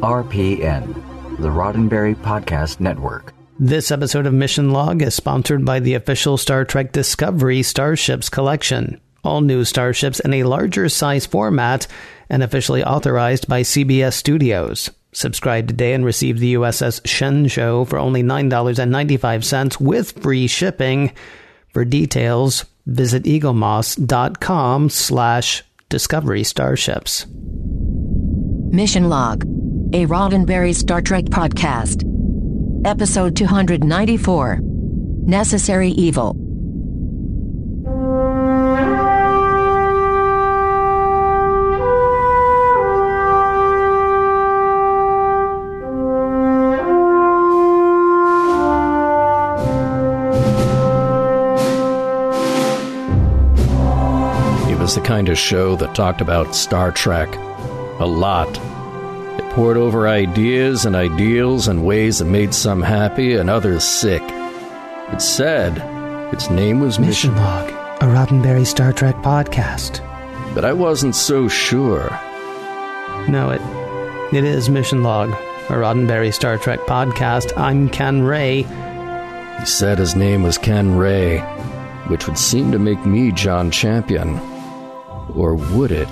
RPN, the Roddenberry Podcast Network. This episode of Mission Log is sponsored by the official Star Trek Discovery Starships collection. All new starships in a larger size format and officially authorized by CBS Studios. Subscribe today and receive the USS Shenzhou for only $9.95 with free shipping. For details, visit eaglemoss.com slash discovery starships. Mission Log, a Roddenberry Star Trek podcast. Episode 294 Necessary Evil. It was the kind of show that talked about Star Trek a lot. Poured over ideas and ideals and ways that made some happy and others sick. It said its name was Mission, Mission Log, a Roddenberry Star Trek podcast. but I wasn't so sure. No, it it is Mission Log, a Roddenberry Star Trek podcast. I'm Ken Ray. He said his name was Ken Ray, which would seem to make me John Champion. Or would it?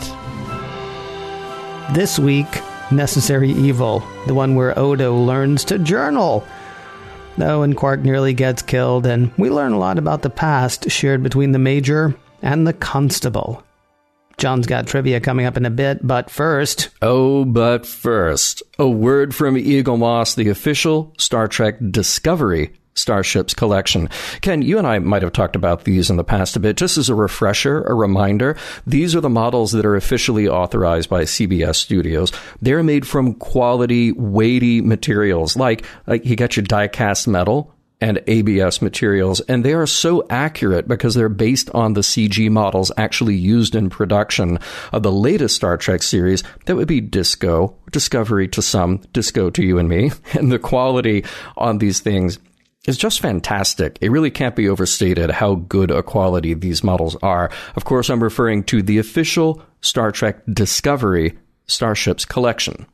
This week, Necessary Evil, the one where Odo learns to journal. Though, and Quark nearly gets killed, and we learn a lot about the past shared between the Major and the Constable. John's got trivia coming up in a bit, but first, Oh, but first, a word from Eaglemoss, the official Star Trek Discovery Starships collection. Ken, you and I might have talked about these in the past a bit. Just as a refresher, a reminder, these are the models that are officially authorized by CBS Studios. They're made from quality, weighty materials, like, like you got your die cast metal, and ABS materials, and they are so accurate because they're based on the CG models actually used in production of the latest Star Trek series. That would be Disco, Discovery to some, Disco to you and me, and the quality on these things is just fantastic. It really can't be overstated how good a quality these models are. Of course, I'm referring to the official Star Trek Discovery Starships collection.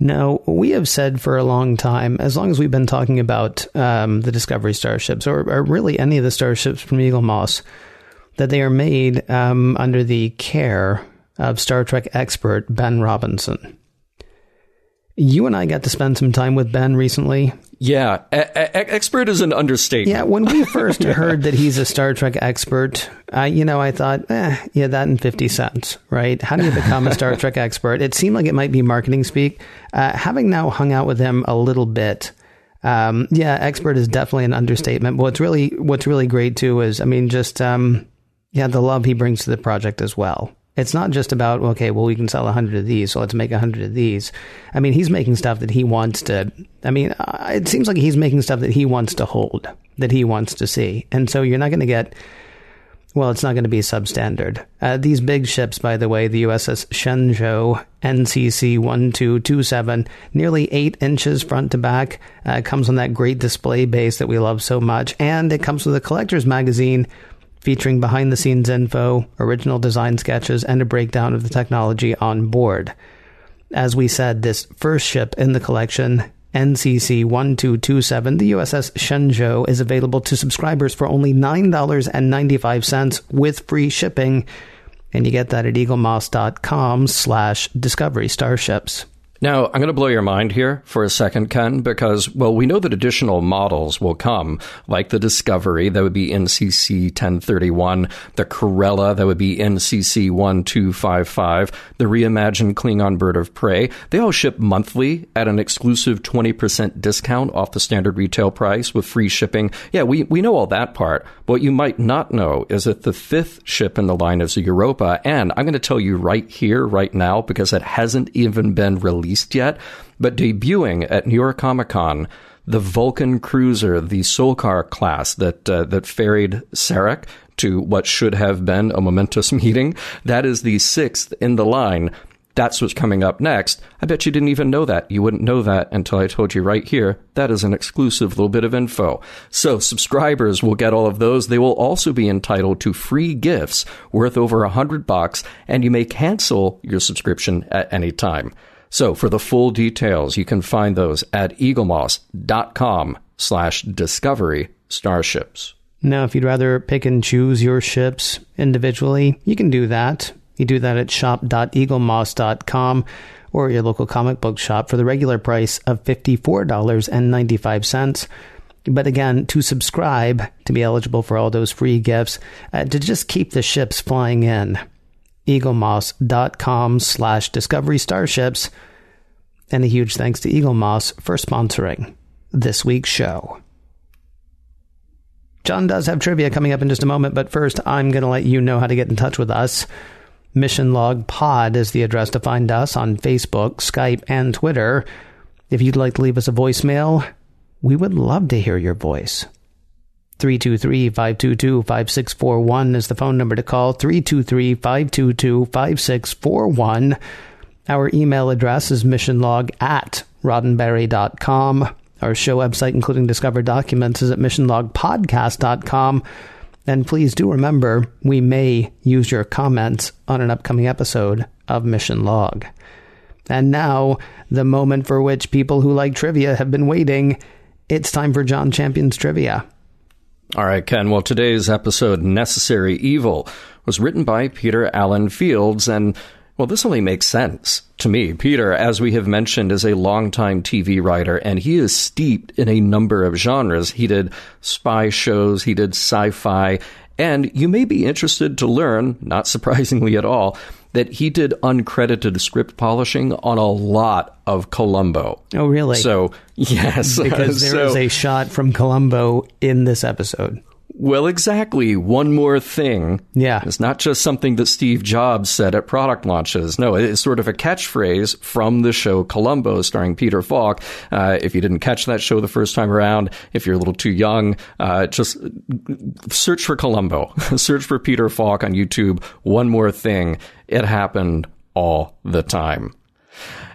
Now, we have said for a long time, as long as we've been talking about um, the Discovery starships, or, or, really any of the starships from Eaglemoss, that they are made um, under the care of Star Trek expert Ben Robinson. You and I got to spend some time with Ben recently. Yeah, a- a- expert is an understatement. Yeah, when we first heard that he's a Star Trek expert, uh, you know, I thought, eh, yeah, that and 50 cents, right? How do you become a Star Trek expert? It seemed like it might be marketing speak. Uh, having now hung out with him a little bit, um, yeah, expert is definitely an understatement. But what's really, what's really great too is, I mean, just, um, yeah, the love he brings to the project as well. It's not just about, okay, well, we can sell 100 of these, so let's make 100 of these. I mean, he's making stuff that he wants to, I mean, uh, it seems like he's making stuff that he wants to hold, that he wants to see. And so you're not going to get, well, it's not going to be substandard. Uh, these big ships, by the way, the USS Shenzhou NCC 1227, nearly eight inches front to back, uh, comes on that great display base that we love so much. And it comes with a collector's magazine featuring behind the scenes info, original design sketches, and a breakdown of the technology on board. As we said, this first ship in the collection, NCC 1227, the USS Shenzhou, is available to subscribers for only $9.95 with free shipping. And you get that at eaglemoss.com slash discovery starships. Now, I'm going to blow your mind here for a second, Ken, because, well, we know that additional models will come, like the Discovery, that would be NCC 1031, the Kerala, that would be NCC 1255, the reimagined Klingon Bird of Prey. They all ship monthly at an exclusive 20% discount off the standard retail price with free shipping. Yeah, we, we know all that part. What you might not know is that the fifth ship in the line is Europa, and I'm going to tell you right here, right now, because it hasn't even been released released yet, but debuting at New York Comic Con, the Vulcan cruiser, the Solkar class that uh, that ferried Sarek to what should have been a momentous meeting. That is the sixth in the line that's what's coming up next. I bet you didn't even know that. You wouldn't know that until I told you right here. That is an exclusive little bit of info. So subscribers will get all of those. They will also be entitled to free gifts worth over a hundred bucks, and you may cancel your subscription at any time. So for the full details, you can find those at eaglemoss.com slash discovery starships. Now, if you'd rather pick and choose your ships individually, you can do that. You do that at shop.eaglemoss.com or your local comic book shop for the regular price of $54.95. But again, to subscribe, to be eligible for all those free gifts, uh, to just keep the ships flying in, eaglemoss.com slash discovery starships. And a huge thanks to Eaglemoss for sponsoring this week's show. John does have trivia coming up in just a moment, but first, I'm going to let you know how to get in touch with us. Mission Log Pod is the address to find us on Facebook, Skype, and Twitter. If you'd like to leave us a voicemail, we would love to hear your voice. 323 522 5641 is the phone number to call. 323 522 5641. Our email address is missionlog at roddenberry.com. Our show website, including Discover Documents, is at missionlogpodcast.com. And please do remember, we may use your comments on an upcoming episode of Mission Log. And now, the moment for which people who like trivia have been waiting. It's time for John Champion's trivia. All right, Ken. Well, today's episode, Necessary Evil, was written by Peter Allan Fields and well, this only makes sense to me. Peter, as we have mentioned, is a longtime TV writer, and he is steeped in a number of genres. He did spy shows, he did sci fi, and you may be interested to learn, not surprisingly at all, that he did uncredited script polishing on a lot of Columbo. Oh, really? So, yes. Because there is so, a shot from Columbo in this episode. Well, exactly. One more thing. Yeah. It's not just something that Steve Jobs said at product launches. No, it's sort of a catchphrase from the show Columbo starring Peter Falk. Uh, if you didn't catch that show the first time around, if you're a little too young, uh, just search for Columbo. search for Peter Falk on YouTube. One more thing. It happened all the time.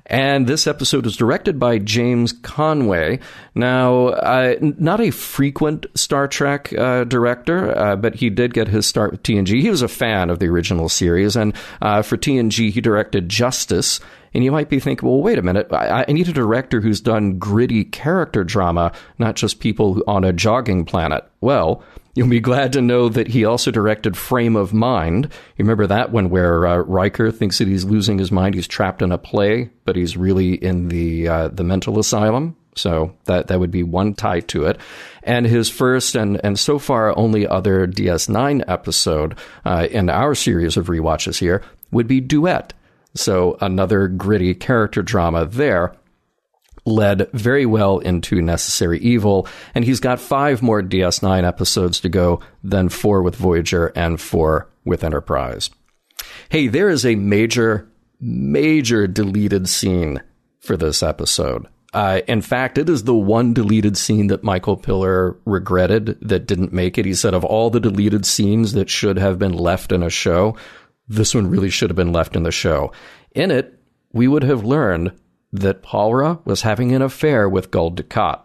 And this episode was directed by James Conway. Now, uh, not a frequent Star Trek uh, director, uh, but he did get his start with TNG. He was a fan of the original series, and uh, for TNG, he directed Justice. And you might be thinking, well, wait a minute. I, I, need a director who's done gritty character drama, not just people on a jogging planet. Well, You'll be glad to know that he also directed Frame of Mind. You remember that one where uh, Riker thinks that he's losing his mind, he's trapped in a play, but he's really in the uh, the mental asylum. So that that would be one tie to it. And his first and and so far only other DS9 episode uh, in our series of rewatches here would be Duet. So another gritty character drama there led very well into Necessary Evil, and he's got five more DS9 episodes to go, then four with Voyager and four with Enterprise. Hey, there is a major, major deleted scene for this episode. Uh, in fact, it is the one deleted scene that Michael Piller regretted that didn't make it. He said, of all the deleted scenes that should have been left in a show, this one really should have been left in the show. In it, we would have learned that Pallra was having an affair with Gul Dukat.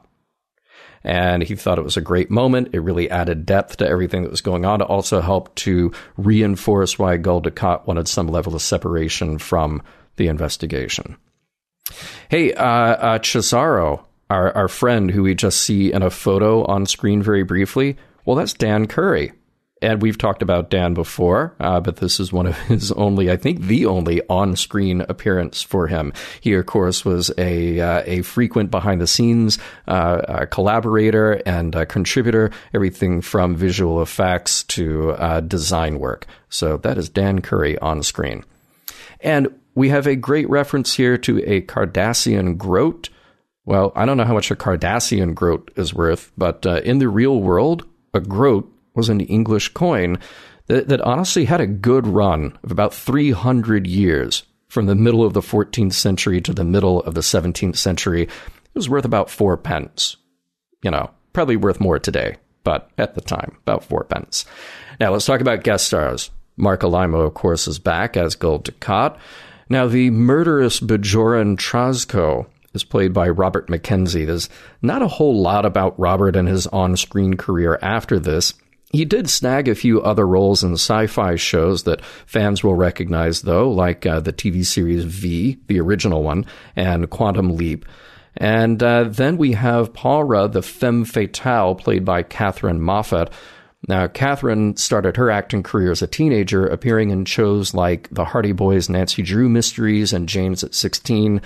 And he thought it was a great moment. It really added depth to everything that was going on. It also helped to reinforce why Gul Dukat wanted some level of separation from the investigation. Hey, uh, uh, Chessarro, our, our friend who we just see in a photo on screen very briefly, well, that's Dan Curry. And we've talked about Dan before, uh, but this is one of his only, I think, the only on-screen appearance for him. He, of course, was a uh, a frequent behind-the-scenes uh, collaborator and contributor, everything from visual effects to uh, design work. So that is Dan Curry on screen, and we have a great reference here to a Cardassian groat. Well, I don't know how much a Cardassian groat is worth, but uh, in the real world, a groat was an English coin that, that honestly had a good run of about 300 years from the middle of the 14th century to the middle of the 17th century. It was worth about four pence. You know, probably worth more today, but at the time, about four pence. Now let's talk about guest stars. Marc Alaimo, of course, is back as Gul Dukat. Now, the murderous Bajoran Trazko is played by Robert McKenzie. There's not a whole lot about Robert and his on screen career after this. He did snag a few other roles in sci fi shows that fans will recognize, though, like uh, the TV series V, the original one, and Quantum Leap. And uh, then we have Paula, the femme fatale, played by Katherine Moffat. Now, Catherine started her acting career as a teenager, appearing in shows like The Hardy Boys Nancy Drew Mysteries and James at 16.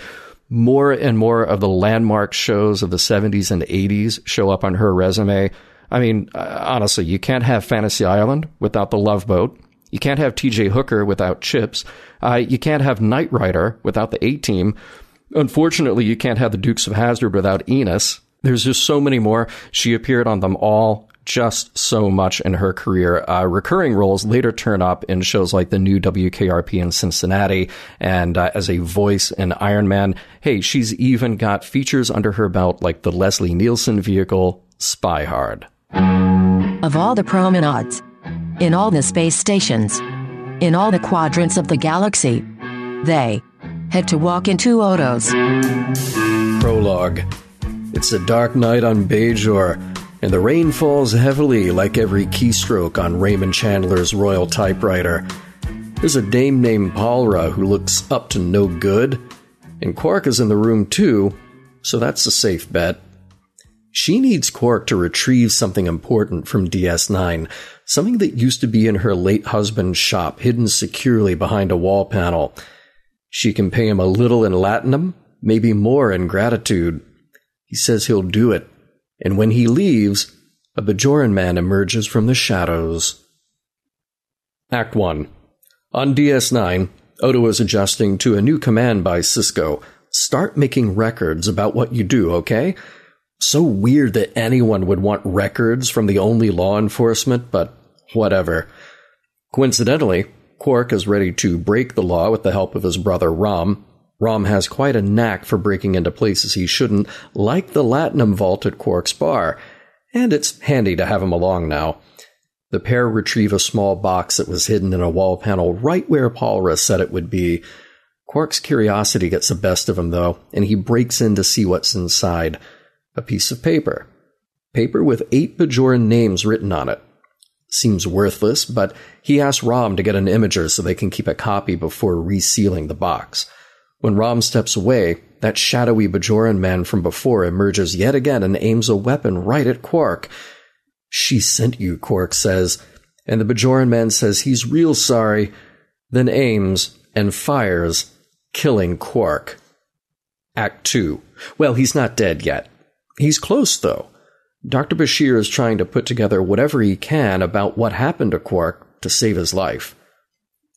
More and more of the landmark shows of the 70s and 80s show up on her resume. I mean, uh, honestly, you can't have Fantasy Island without the Love Boat. You can't have TJ Hooker without Chips. Uh, you can't have Knight Rider without the A Team. Unfortunately, you can't have the Dukes of Hazzard without Enos. There's just so many more. She appeared on them all just so much in her career. Uh, recurring roles later turn up in shows like the new WKRP in Cincinnati and uh, as a voice in Iron Man. Hey, she's even got features under her belt like the Leslie Nielsen vehicle, Spy Hard. Of all the promenades, in all the space stations, in all the quadrants of the galaxy, they had to walk into Odo's. Prologue. It's a dark night on Bajor, and the rain falls heavily like every keystroke on Raymond Chandler's Royal typewriter. There's a dame named Pallra who looks up to no good, and Quark is in the room too, so that's a safe bet. She needs Quark to retrieve something important from DS9, something that used to be in her late husband's shop, hidden securely behind a wall panel. She can pay him a little in latinum, maybe more in gratitude. He says he'll do it, and when he leaves, a Bajoran man emerges from the shadows. Act 1. On DS9, Odo is adjusting to a new command by Sisko. Start making records about what you do, okay? So weird that anyone would want records from the only law enforcement, but whatever. Coincidentally, Quark is ready to break the law with the help of his brother Rom. Rom has quite a knack for breaking into places he shouldn't, like the Latinum vault at Quark's bar, and it's handy to have him along now. The pair retrieve a small box that was hidden in a wall panel right where Pallra said it would be. Quark's curiosity gets the best of him, though, and he breaks in to see what's inside a piece of paper. Paper with eight Bajoran names written on it. Seems worthless, but he asks Rom to get an imager so they can keep a copy before resealing the box. When Rom steps away, that shadowy Bajoran man from before emerges yet again and aims a weapon right at Quark. She sent you, Quark says, and the Bajoran man says he's real sorry, then aims and fires, killing Quark. Act 2. Well, he's not dead yet. He's close, though. Dr. Bashir is trying to put together whatever he can about what happened to Quark to save his life.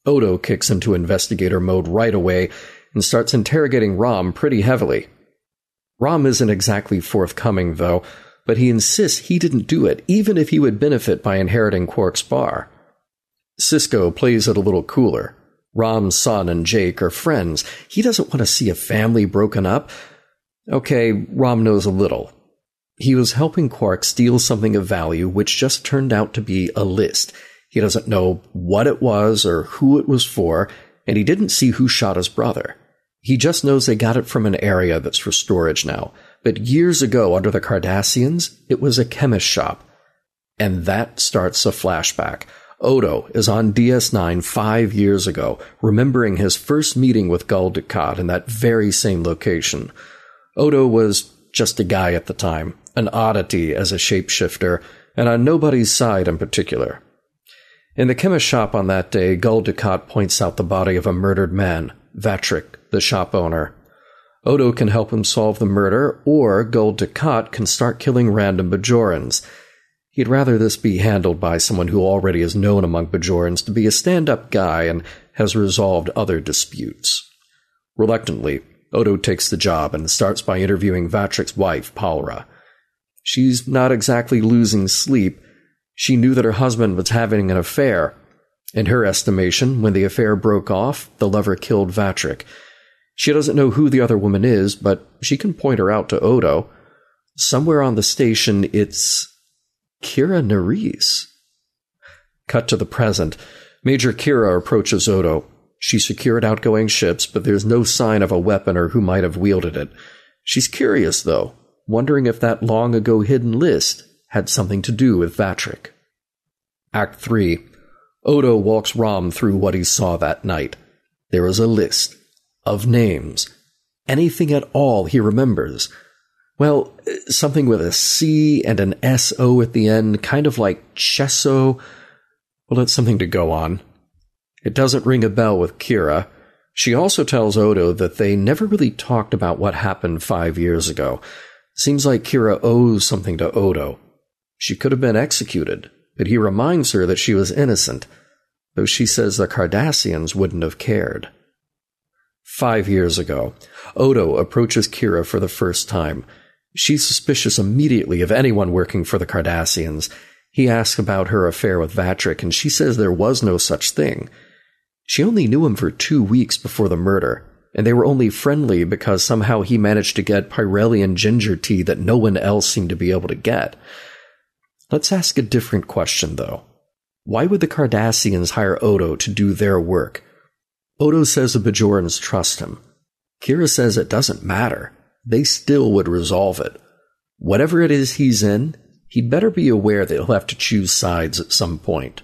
Odo kicks into investigator mode right away and starts interrogating Rom pretty heavily. Rom isn't exactly forthcoming, though, but he insists he didn't do it, even if he would benefit by inheriting Quark's bar. Sisko plays it a little cooler. Rom's son and Jake are friends. He doesn't want to see a family broken up, Okay, Rom knows a little. He was helping Quark steal something of value, which just turned out to be a list. He doesn't know what it was or who it was for, and he didn't see who shot his brother. He just knows they got it from an area that's for storage now. But years ago, under the Cardassians, it was a chemist shop. And that starts a flashback. Odo is on DS9 five years ago, remembering his first meeting with Gul Dukat in that very same location. Odo was just a guy at the time, an oddity as a shapeshifter, and on nobody's side in particular. In the chemist shop on that day, Gul Dukat points out the body of a murdered man, Vatrick, the shop owner. Odo can help him solve the murder, or Gul Dukat can start killing random Bajorans. He'd rather this be handled by someone who already is known among Bajorans to be a stand up guy and has resolved other disputes. Reluctantly, Odo takes the job and starts by interviewing Vatrick's wife, Pallra. She's not exactly losing sleep. She knew that her husband was having an affair, In her estimation, when the affair broke off, the lover killed Vatrick. She doesn't know who the other woman is, but she can point her out to Odo. Somewhere on the station, it's Kira Nerys. Cut to the present. Major Kira approaches Odo. She secured outgoing ships, but there's no sign of a weapon or who might have wielded it. She's curious, though, wondering if that long ago hidden list had something to do with Vatrick. Act 3 Odo walks Rom through what he saw that night. There is a list of names. Anything at all he remembers. Well, something with a C and an S-O at the end, kind of like Chesso. Well, that's something to go on. It doesn't ring a bell with Kira. She also tells Odo that they never really talked about what happened five years ago. Seems like Kira owes something to Odo. She could have been executed, but he reminds her that she was innocent, though she says the Cardassians wouldn't have cared. Five years ago, Odo approaches Kira for the first time. She's suspicious immediately of anyone working for the Cardassians. He asks about her affair with Vatrick, and she says there was no such thing. She only knew him for two weeks before the murder, and they were only friendly because somehow he managed to get Pyrellian ginger tea that no one else seemed to be able to get. Let's ask a different question, though. Why would the Cardassians hire Odo to do their work? Odo says the Bajorans trust him. Kira says it doesn't matter. They still would resolve it. Whatever it is he's in, he'd better be aware that he'll have to choose sides at some point.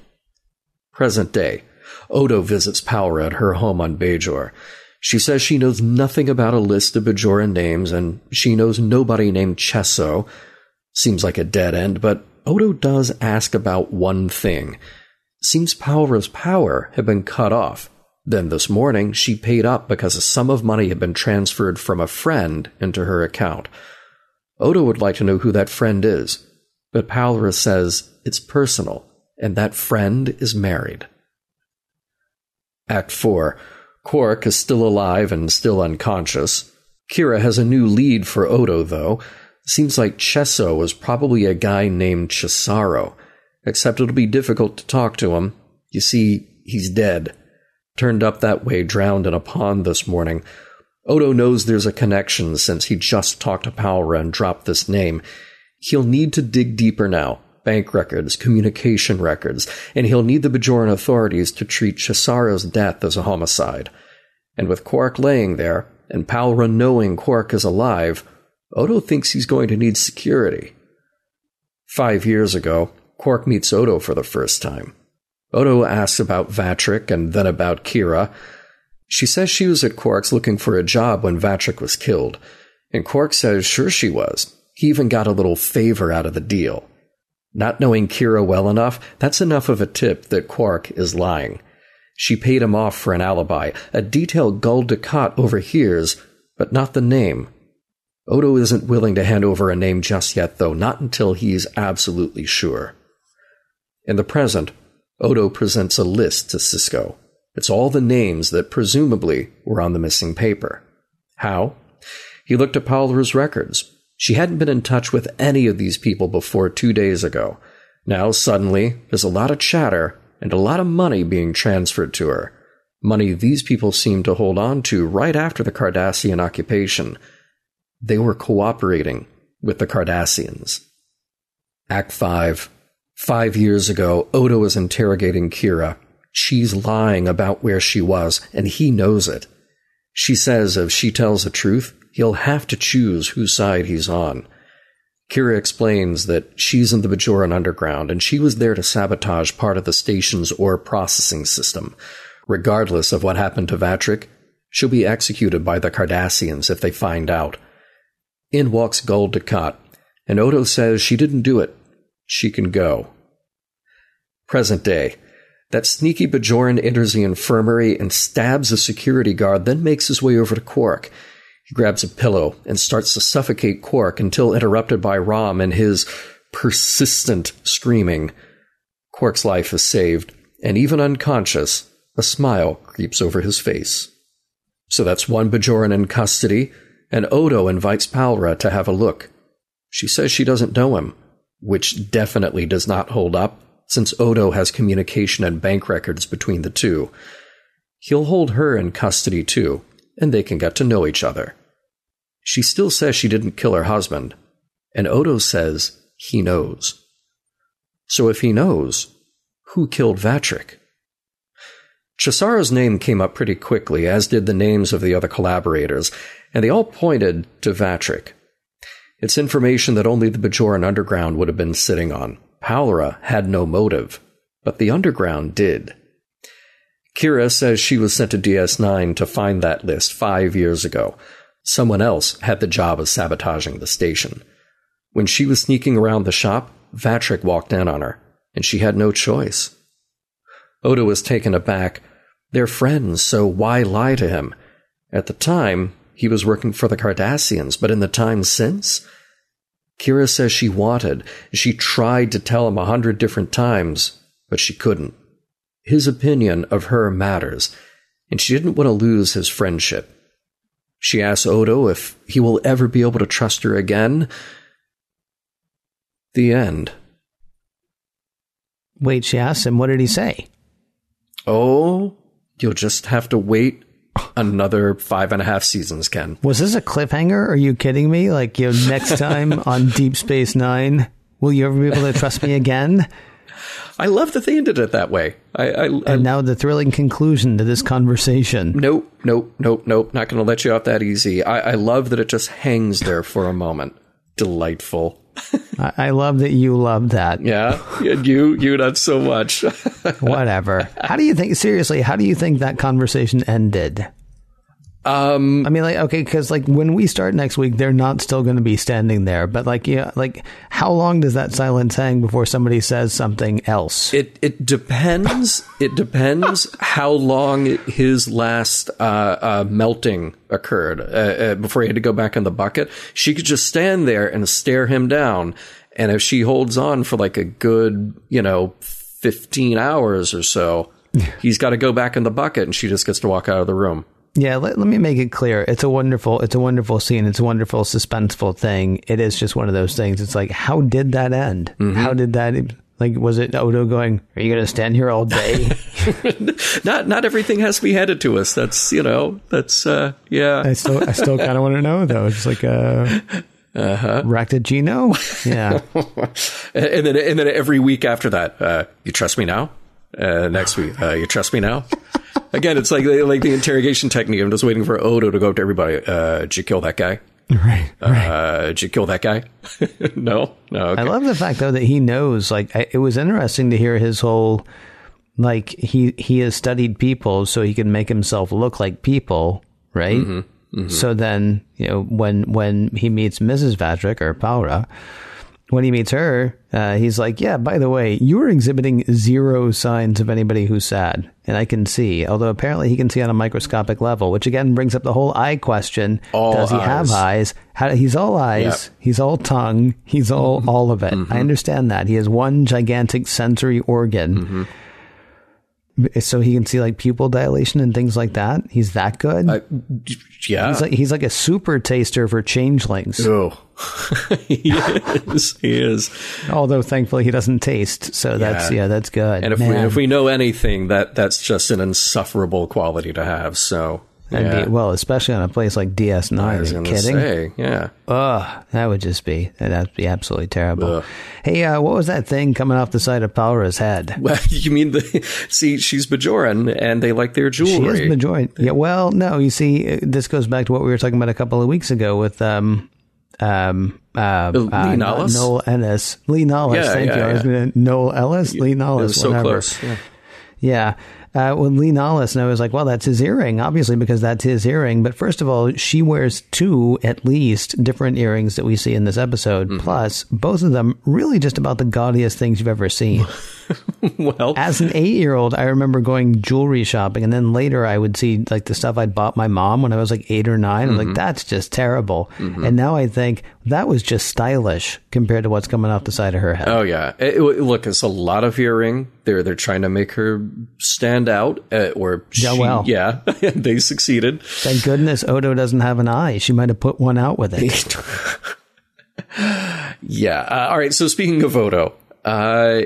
Present day. Odo visits Pallra at her home on Bajor. She says she knows nothing about a list of Bajoran names, and she knows nobody named Chesso. Seems like a dead end, but Odo does ask about one thing. Seems Pallra's power had been cut off. Then this morning, she paid up because a sum of money had been transferred from a friend into her account. Odo would like to know who that friend is, but Pallra says it's personal, and that friend is married. Act 4 Quark is still alive and still unconscious. Kira has a new lead for Odo, though. Seems like Chesso was probably a guy named Chessarro, except it'll be difficult to talk to him. You see, he's dead. Turned up that way, drowned in a pond this morning. Odo knows there's a connection since he just talked to Pallra and dropped this name. He'll need to dig deeper now bank records, communication records, and he'll need the Bajoran authorities to treat Chessarro's death as a homicide. And with Quark laying there, and Pallra knowing Quark is alive, Odo thinks he's going to need security. Five years ago, Quark meets Odo for the first time. Odo asks about Vatrick and then about Kira. She says she was at Quark's looking for a job when Vatrick was killed, and Quark says sure she was. He even got a little favor out of the deal. Not knowing Kira well enough, that's enough of a tip that Quark is lying. She paid him off for an alibi, a detail Gul Dukat overhears, but not the name. Odo isn't willing to hand over a name just yet, though, not until he's absolutely sure. In the present, Odo presents a list to Sisko. It's all the names that presumably were on the missing paper. How? He looked at Pallra's records, she hadn't been in touch with any of these people before two days ago. Now, suddenly, there's a lot of chatter and a lot of money being transferred to her. Money these people seemed to hold on to right after the Cardassian occupation. They were cooperating with the Cardassians. Act 5. Five years ago, Odo was interrogating Kira. She's lying about where she was, and he knows it. She says if she tells the truth, he'll have to choose whose side he's on. Kira explains that she's in the Bajoran underground and she was there to sabotage part of the station's ore processing system. Regardless of what happened to Vatrick, she'll be executed by the Cardassians if they find out. In walks Gul Dukat, and Odo says she didn't do it. She can go. Present day. That sneaky Bajoran enters the infirmary and stabs a security guard, then makes his way over to Quark. He grabs a pillow and starts to suffocate Quark until interrupted by Rom and his persistent screaming. Quark's life is saved, and even unconscious, a smile creeps over his face. So that's one Bajoran in custody, and Odo invites Pallra to have a look. She says she doesn't know him, which definitely does not hold up, since Odo has communication and bank records between the two. He'll hold her in custody too, and they can get to know each other. She still says she didn't kill her husband, and Odo says he knows. So if he knows, who killed Vatrick? Chessarro's name came up pretty quickly, as did the names of the other collaborators, and they all pointed to Vatrick. It's information that only the Bajoran Underground would have been sitting on. Pallra had no motive, but the Underground did. Kira says she was sent to DS9 to find that list five years ago. Someone else had the job of sabotaging the station. When she was sneaking around the shop, Vatrick walked in on her, and she had no choice. Odo was taken aback. They're friends, so why lie to him? At the time, he was working for the Cardassians, but in the time since? Kira says she wanted, she tried to tell him a hundred different times, but she couldn't. His opinion of her matters, and she didn't want to lose his friendship. She asks Odo if he will ever be able to trust her again. The end. Wait, she asks him, what did he say? Oh, you'll just have to wait another five and a half seasons, Ken. Was this a cliffhanger? Are you kidding me? Like, you know, next time on Deep Space Nine, will you ever be able to trust me again? I love that they ended it that way. I, I, I And now the thrilling conclusion to this conversation. nope, nope, nope, nope. Not going to let you off that easy. I, I love that it just hangs there for a moment. Delightful. I, I love that you love that. Yeah, and you, you not so much. Whatever. How do you think, seriously, how do you think that conversation ended? Um, I mean, like, okay, because like when we start next week, they're not still going to be standing there. But like, yeah, like, how long does that silence hang before somebody says something else? It it depends. it depends how long his last uh, uh, melting occurred uh, uh, before he had to go back in the bucket. She could just stand there and stare him down, and if she holds on for like a good, you know, fifteen hours or so, he's got to go back in the bucket, and she just gets to walk out of the room. Yeah, let, let me make it clear. It's a wonderful, it's a wonderful scene. It's a wonderful, suspenseful thing. It is just one of those things. It's like, how did that end? How did that, like, was it Odo going, are you going to stand here all day? Not not everything has to be handed to us. That's you know that's uh, yeah. I still, I still kind of want to know though. It's like, uh, uh-huh. Racked Gino? Yeah. and then and then every week after that, uh, you trust me now. Uh, next week, uh, you trust me now. Again, it's like like the interrogation technique. I'm just waiting for Odo to go up to everybody. Uh, did you kill that guy? right. Uh, did you kill that guy? no, no. Okay. I love the fact though that he knows. Like, I, it was interesting to hear his whole, like he he has studied people so he can make himself look like people, right? Mm-hmm, So then, you know, when when he meets Mrs. Vatrick or Paula, when he meets her, uh, he's like, "Yeah, by the way, you are exhibiting zero signs of anybody who's sad, and I can see. Although apparently he can see on a microscopic level, which again brings up the whole eye question: All Does he have eyes. eyes? How, he's all eyes. Yep. Mm-hmm. He's all tongue. He's all all of it. I understand that he has one gigantic sensory organ." Mm-hmm. So he can see like pupil dilation and things like that. He's that good. Uh, yeah. he's like he's like a super taster for changelings. oh, he is. He is. Although thankfully he doesn't taste, so that's Yeah. yeah, that's good. And if we if we know anything, that that's just an insufferable quality to have. So yeah. be, well, especially on a place like DS9. I Are you kidding? say, yeah. Ugh, that would just be that'd be absolutely terrible. Ugh. Hey, uh, what was that thing coming off the side of Pallra's head? Well, you mean the see? She's Bajoran, and they like their jewelry. She is majority. Yeah. Well, no. You see, uh, this goes back to what we were talking about a couple of weeks ago with um, um, uh, Lee uh, Nollis? Noel Ennis, Lee Nollis. Yeah, thank yeah, you. I was gonna Noel Ellis, Lee It Nollis. was so whatever. close. Yeah. Yeah. Uh, with Lee Nollis, and I was like, well, that's his earring, obviously, because that's his earring. But first of all, she wears two, at least, different earrings that we see in this episode. Mm-hmm. Plus, both of them really just about the gaudiest things you've ever seen. Well, As an eight year old, I remember going jewelry shopping, and then later I would see like the stuff I'd bought my mom when I was like eight or 9 I'm Mm-hmm. like, that's just terrible. And now I think that was just stylish compared to what's coming off the side of her head. oh yeah. It- look, it's a lot of earring. They're they're trying to make her stand out, uh, or Yeah, she, well. yeah, they succeeded. Thank goodness Odo doesn't have an eye. She might have put one out with it. Yeah. Uh, all right. So speaking of Odo, uh,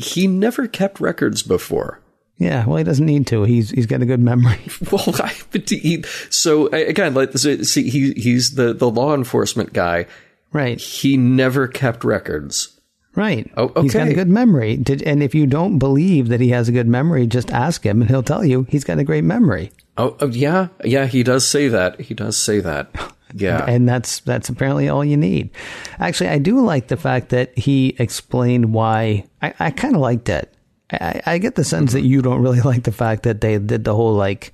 he never kept records before. Yeah, well, he doesn't need to. He's he's got a good memory. Well, I, but he, so again, like so, see, he he's the the law enforcement guy. Right. He never kept records. Right. Oh, He's got a good memory. Did, and if you don't believe that he has a good memory, just ask him and he'll tell you he's got a great memory. Oh, oh yeah, yeah. He does say that. He does say that. Yeah. And that's that's apparently all you need. Actually, I do like the fact that he explained why. I, I kind of liked it. I, I get the sense that you don't really like the fact that they did the whole like,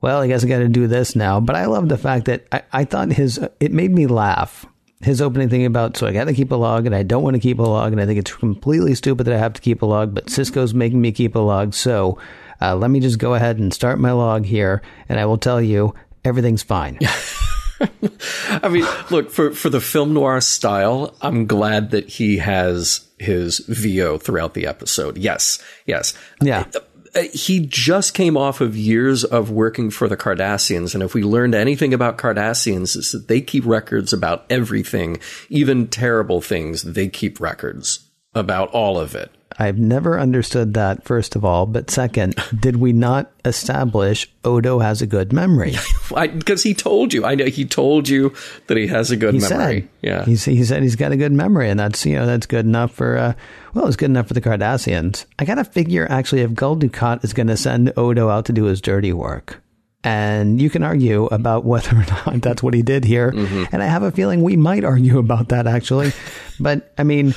well, I guess I got to do this now. But I love the fact that I, I thought his it made me laugh. His opening thing about so I got to keep a log and I don't want to keep a log and I think it's completely stupid that I have to keep a log, but Sisko's making me keep a log. So uh, let me just go ahead and start my log here, and I will tell you everything's fine. I mean, look for for the film noir style. I'm glad that he has his VO throughout the episode. Yes, yes. Yeah. Uh, he just came off of years of working for the Cardassians, and if we learned anything about Cardassians, is that they keep records about everything, even terrible things. They keep records about all of it. I've never understood that, first of all. But second, did we not establish Odo has a good memory? Because he told you, I know he told you that he has a good He memory. said, yeah, He, he said he's got a good memory, and that's you know that's good enough for uh, well, it's good enough for the Cardassians. I got to figure actually if Gul Dukat is going to send Odo out to do his dirty work. And you can argue about whether or not that's what he did here. Mm-hmm. And I have a feeling we might argue about that actually. but I mean,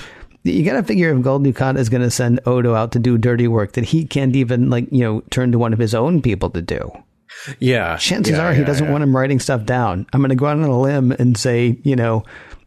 you got to figure if Gul Dukat is going to send Odo out to do dirty work that he can't even like, you know, turn to one of his own people to do. yeah. Chances yeah, are he doesn't yeah. want him writing stuff down. I'm going to go out on a limb and say, you know,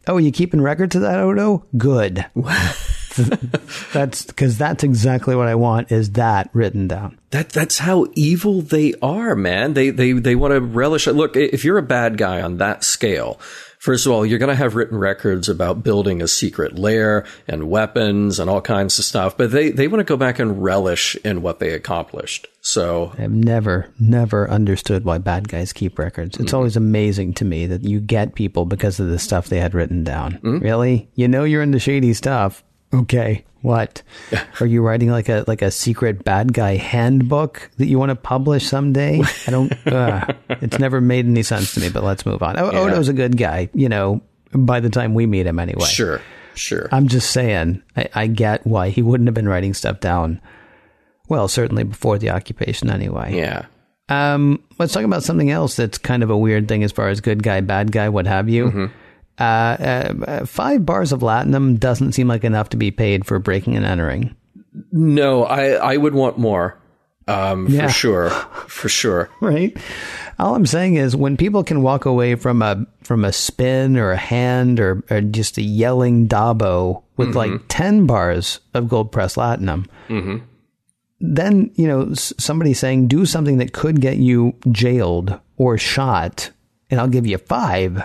oh, you keeping records of that, Odo? Good. that's because that's exactly what I want is that written down. That that's how evil they are, man. They they they want to relish it. Look, if you're a bad guy on that scale, first of all, you're going to have written records about building a secret lair and weapons and all kinds of stuff. But they they want to go back and relish in what they accomplished. So I've never, never understood why bad guys keep records. It's mm-hmm. always amazing to me that you get people because of the stuff they had written down. Mm-hmm. Really? You know you're into shady stuff. Okay. What? Are you writing like a like a secret bad guy handbook that you want to publish someday? I don't. Uh, it's never made any sense to me. But let's move on. O- Odo's a good guy. You know, by the time we meet him, anyway. sure, sure. I'm just saying. I, I get why he wouldn't have been writing stuff down. Well, certainly before the occupation, anyway. yeah. Um, let's talk about something else that's kind of a weird thing as far as good guy, bad guy, what have you. Mm-hmm. Uh, uh, five bars of latinum doesn't seem like enough to be paid for breaking and entering. No, I I would want more. Um, Yeah. for sure, for sure. Right. All I'm saying is when people can walk away from a from a spin or a hand or, or just a yelling Dabo with like ten bars of gold press latinum, then you know somebody saying do something that could get you jailed or shot, and I'll give you five.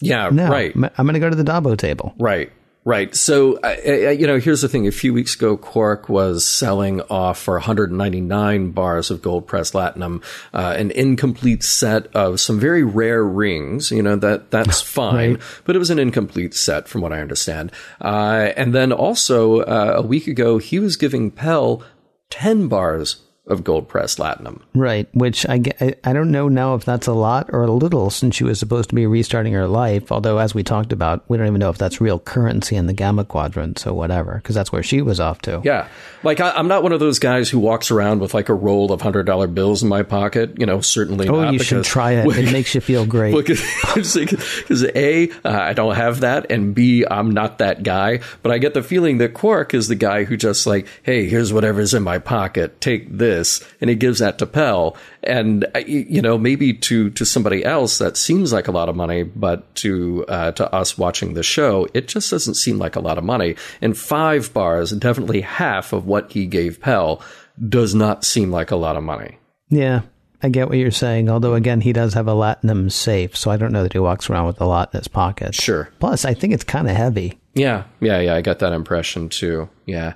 Yeah, No, right. I'm, going to go to the Dabo table. Right, right. So, uh, uh, you know, here's the thing. A few weeks ago, Quark was selling off for 199 bars of gold pressed latinum, uh, an incomplete set of some very rare rings. You know, that, that's fine, Right. but it was an incomplete set from what I understand. Uh, and then also, uh, a week ago, he was giving Pel 10 bars of gold pressed latinum. Right, which I, I don't know now if that's a lot or a little since she was supposed to be restarting her life. Although, as we talked about, we don't even know if that's real currency in the Gamma Quadrant. So whatever, because that's where she was off to. Yeah. Like, I, I'm not one of those guys who walks around with like a roll of $100 bills in my pocket. You know, certainly Oh, not. you should try it. It makes you feel great. Because A, uh, I don't have that, and B, I'm not that guy. But I get the feeling that Quark is the guy who just like, hey, here's whatever's in my pocket, take this, and he gives that to Pel. And uh, you know, maybe to to somebody else that seems like a lot of money, but to uh, to us watching the show, it just doesn't seem like a lot of money. And five bars, definitely half of what he gave Pel, does not seem like a lot of money. yeah, I get what you're saying. Although, again, he does have a Latinum safe, so I don't know that he walks around with a lot in his pocket. Sure. Plus, I think it's kind of heavy. Yeah, yeah, yeah. I got that impression too. Yeah.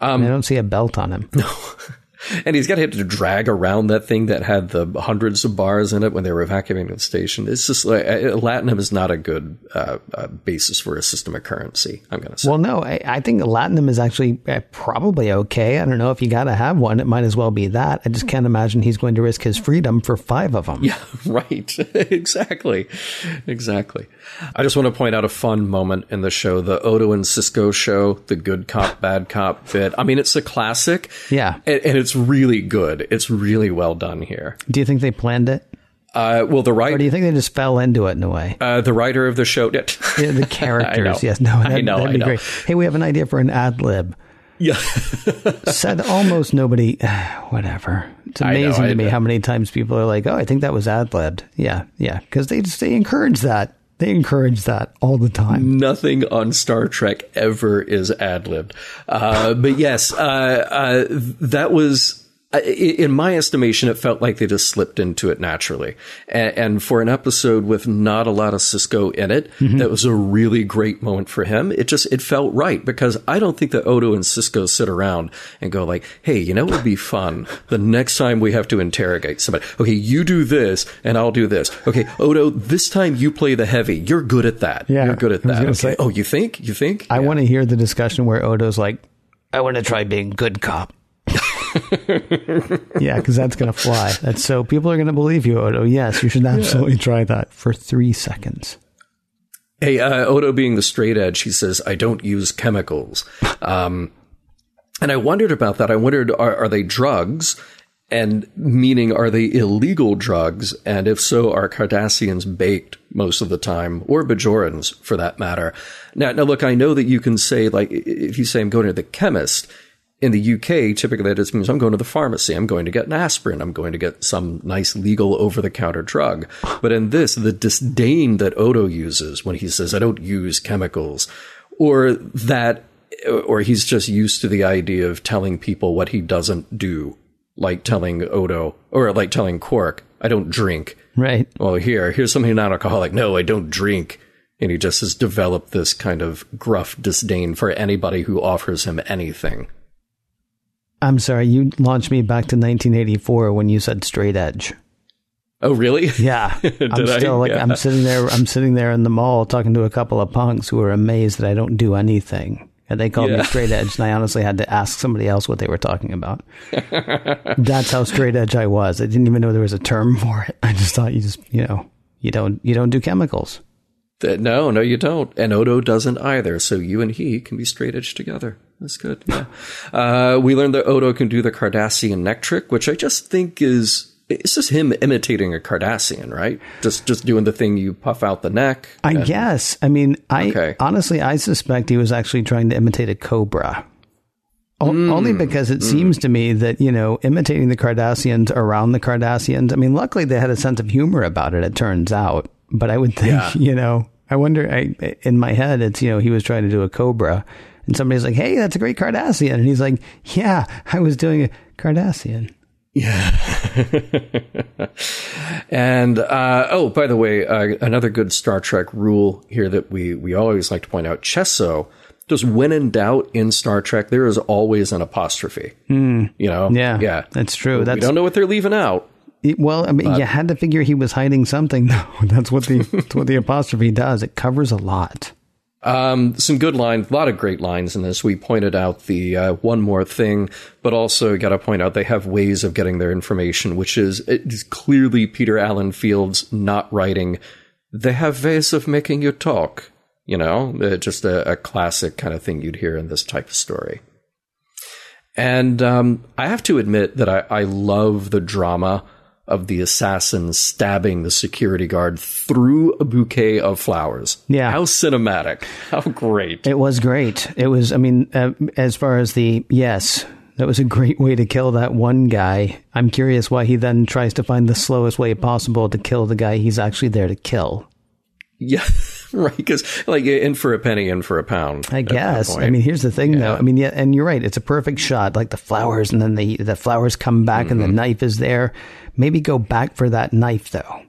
I don't see a belt on him. and he's got to have to drag around that thing that had the hundreds of bars in it when they were evacuating the station. It's just like uh, Latinum is not a good uh, uh, basis for a system of currency. I'm going to say. Well, no, I, I think Latinum is actually uh, probably okay. I don't know if you got to have one. It might as well be that. I just can't imagine he's going to risk his freedom for five of them. Yeah, right. exactly. Exactly. I just want to point out a fun moment in the show, the Odo and Sisko show, the good cop, bad cop bit. I mean, it's a classic. Yeah. And, and it's really good. It's really well done here. Do you think they planned it? Uh, well, the writer. Or do you think they just fell into it in a way? uh, the writer of the show, Yeah, the characters, yes. No, I that, know, that'd I be know. great. Hey, we have an idea for an ad lib. yeah, Said almost nobody, whatever. It's I know, amazing I to me know. how many times people are like, oh, I think that was ad libbed. Yeah, yeah. Because they just, they encourage that. They encourage that all the time. nothing on Star Trek ever is ad libbed. Uh, but yes, uh, uh, that was. In my estimation, it felt like they just slipped into it naturally. And, and for an episode with not a lot of Sisko in it, mm-hmm. that was a really great moment for him. It just, it felt right because I don't think that Odo and Sisko sit around and go like, Hey, you know, it would be fun the next time we have to interrogate somebody. Okay. You do this and I'll do this. Okay. Odo, this time you play the heavy. You're good at that. Yeah, You're good at that. Okay. say- oh, you think? You think? I Yeah. want to hear the discussion where Odo's like, I want to try being good cop. yeah, because that's going to fly. That's so people are going to believe you, Odo. Yes, you should absolutely try that for three seconds. Hey, uh, Odo being the straight edge, he says, I don't use chemicals. Um, and I wondered about that. I wondered, are, are they drugs? And meaning, are they illegal drugs? And if so, are Cardassians baked most of the time, or Bajorans for that matter? Now, now look, I know that you can say, like, if you say I'm going to the chemist, in the UK, typically that just means hmm, I'm going to the pharmacy. I'm going to get an aspirin. I'm going to get some nice legal over the counter drug. But in this, the disdain that Odo uses when he says, I don't use chemicals, or that, or he's just used to the idea of telling people what he doesn't do, like telling Odo, or like telling Quark, I don't drink. Right. Well, here, here's something non-alcoholic. No, I don't drink. And he just has developed this kind of gruff disdain for anybody who offers him anything. I'm sorry, you launched me back to 1984 when you said straight edge. Oh, really? Yeah, I'm Did I? still like Yeah. I'm sitting there. I'm sitting there in the mall talking to a couple of punks who are amazed that I don't do anything, and they called me straight edge. And I honestly had to ask somebody else what they were talking about. That's how straight edge I was. I didn't even know there was a term for it. I just thought you just you know you don't you don't do chemicals. No, no, you don't. And Odo doesn't either. So you and he can be straight edge together. That's good. Yeah. uh, we learned that Odo can do the Cardassian neck trick, which I just think is, it's just him imitating a Cardassian, right? Just, just doing the thing you puff out the neck. I guess. I mean, I Okay. honestly I suspect he was actually trying to imitate a cobra. O- Hmm. Only because it seems to me that, you know, imitating the Cardassians around the Cardassians, I mean, luckily they had a sense of humor about it, it turns out. But I would think, Yeah. you know, I wonder, I, in my head, it's, you know, he was trying to do a cobra. And somebody's like, hey, that's a great Cardassian. And he's like, yeah, I was doing a Cardassian. Yeah. and uh, oh, by the way, uh, another good Star Trek rule here that we we always like to point out: Chesso. Just when in doubt in Star Trek, there is always an apostrophe. You know. Yeah, yeah, that's true. We That's don't know what they're leaving out. It- Well, I mean, you had to figure he was hiding something. though. that's what the that's what the apostrophe does. It covers a lot. Um, some good lines, a lot of great lines in this. We pointed out the uh, one more thing, but also got to point out they have ways of getting their information, which is clearly Peter Allan Fields not writing. They have ways of making you talk. You know, uh, just a, a classic kind of thing you'd hear in this type of story. And um, I have to admit that I, I love the drama of the assassin stabbing the security guard through a bouquet of flowers. Yeah. How cinematic. How great. It was great. It was. I mean, uh, as far as the yes, that was a great way to kill that one guy. I'm curious why he then tries to find the slowest way possible to kill the guy he's actually there to kill. Yeah, right. Because like in for a penny, in for a pound. I guess. I mean, here's the thing, though. I mean, yeah, and you're right. It's a perfect shot, like the flowers, and then the the flowers come back, and the Mm-hmm. knife is there. Maybe go back for that knife, though.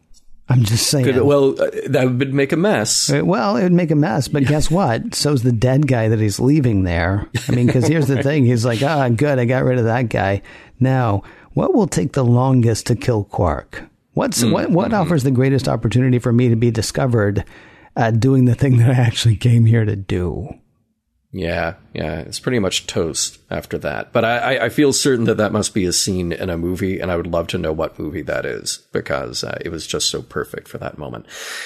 I'm just saying. Could- well, uh, that would make a mess. Uh, Well, it would make a mess, but guess what? So's the dead guy that he's leaving there. I mean, because here's the thing: he's like, ah, good, I got rid of that guy. Now, what will take the longest to kill Quark? What's what? What offers the greatest opportunity for me to be discovered uh, doing the thing that I actually came here to do? Yeah, yeah, it's pretty much toast after that. But I, I- feel certain that that must be a scene in a movie, and I would love to know what movie that is because uh, it was just so perfect for that moment.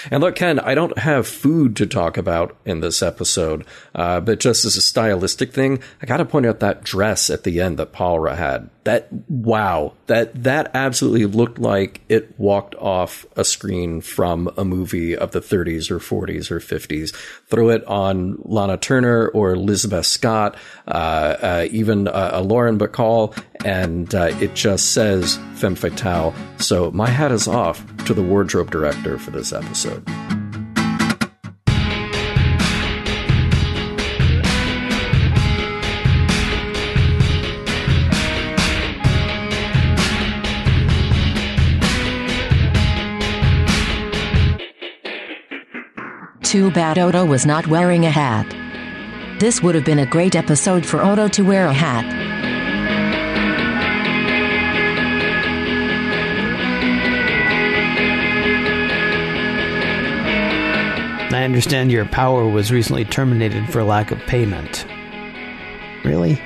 And look, Ken, I don't have food to talk about in this episode, uh, but just as a stylistic thing, I got to point out that dress at the end that Pallra had. That wow, that that absolutely looked like it walked off a screen from a movie of the 30s or 40s or 50s. Throw it on Lana Turner or Elizabeth Scott, uh, uh, even uh, a Lauren Bacall, and it just says femme fatale. So my hat is off to the wardrobe director for this episode. Too bad Odo was not wearing a hat. This would have been a great episode for Odo to wear a hat. I understand your power was recently terminated for lack of payment. Really?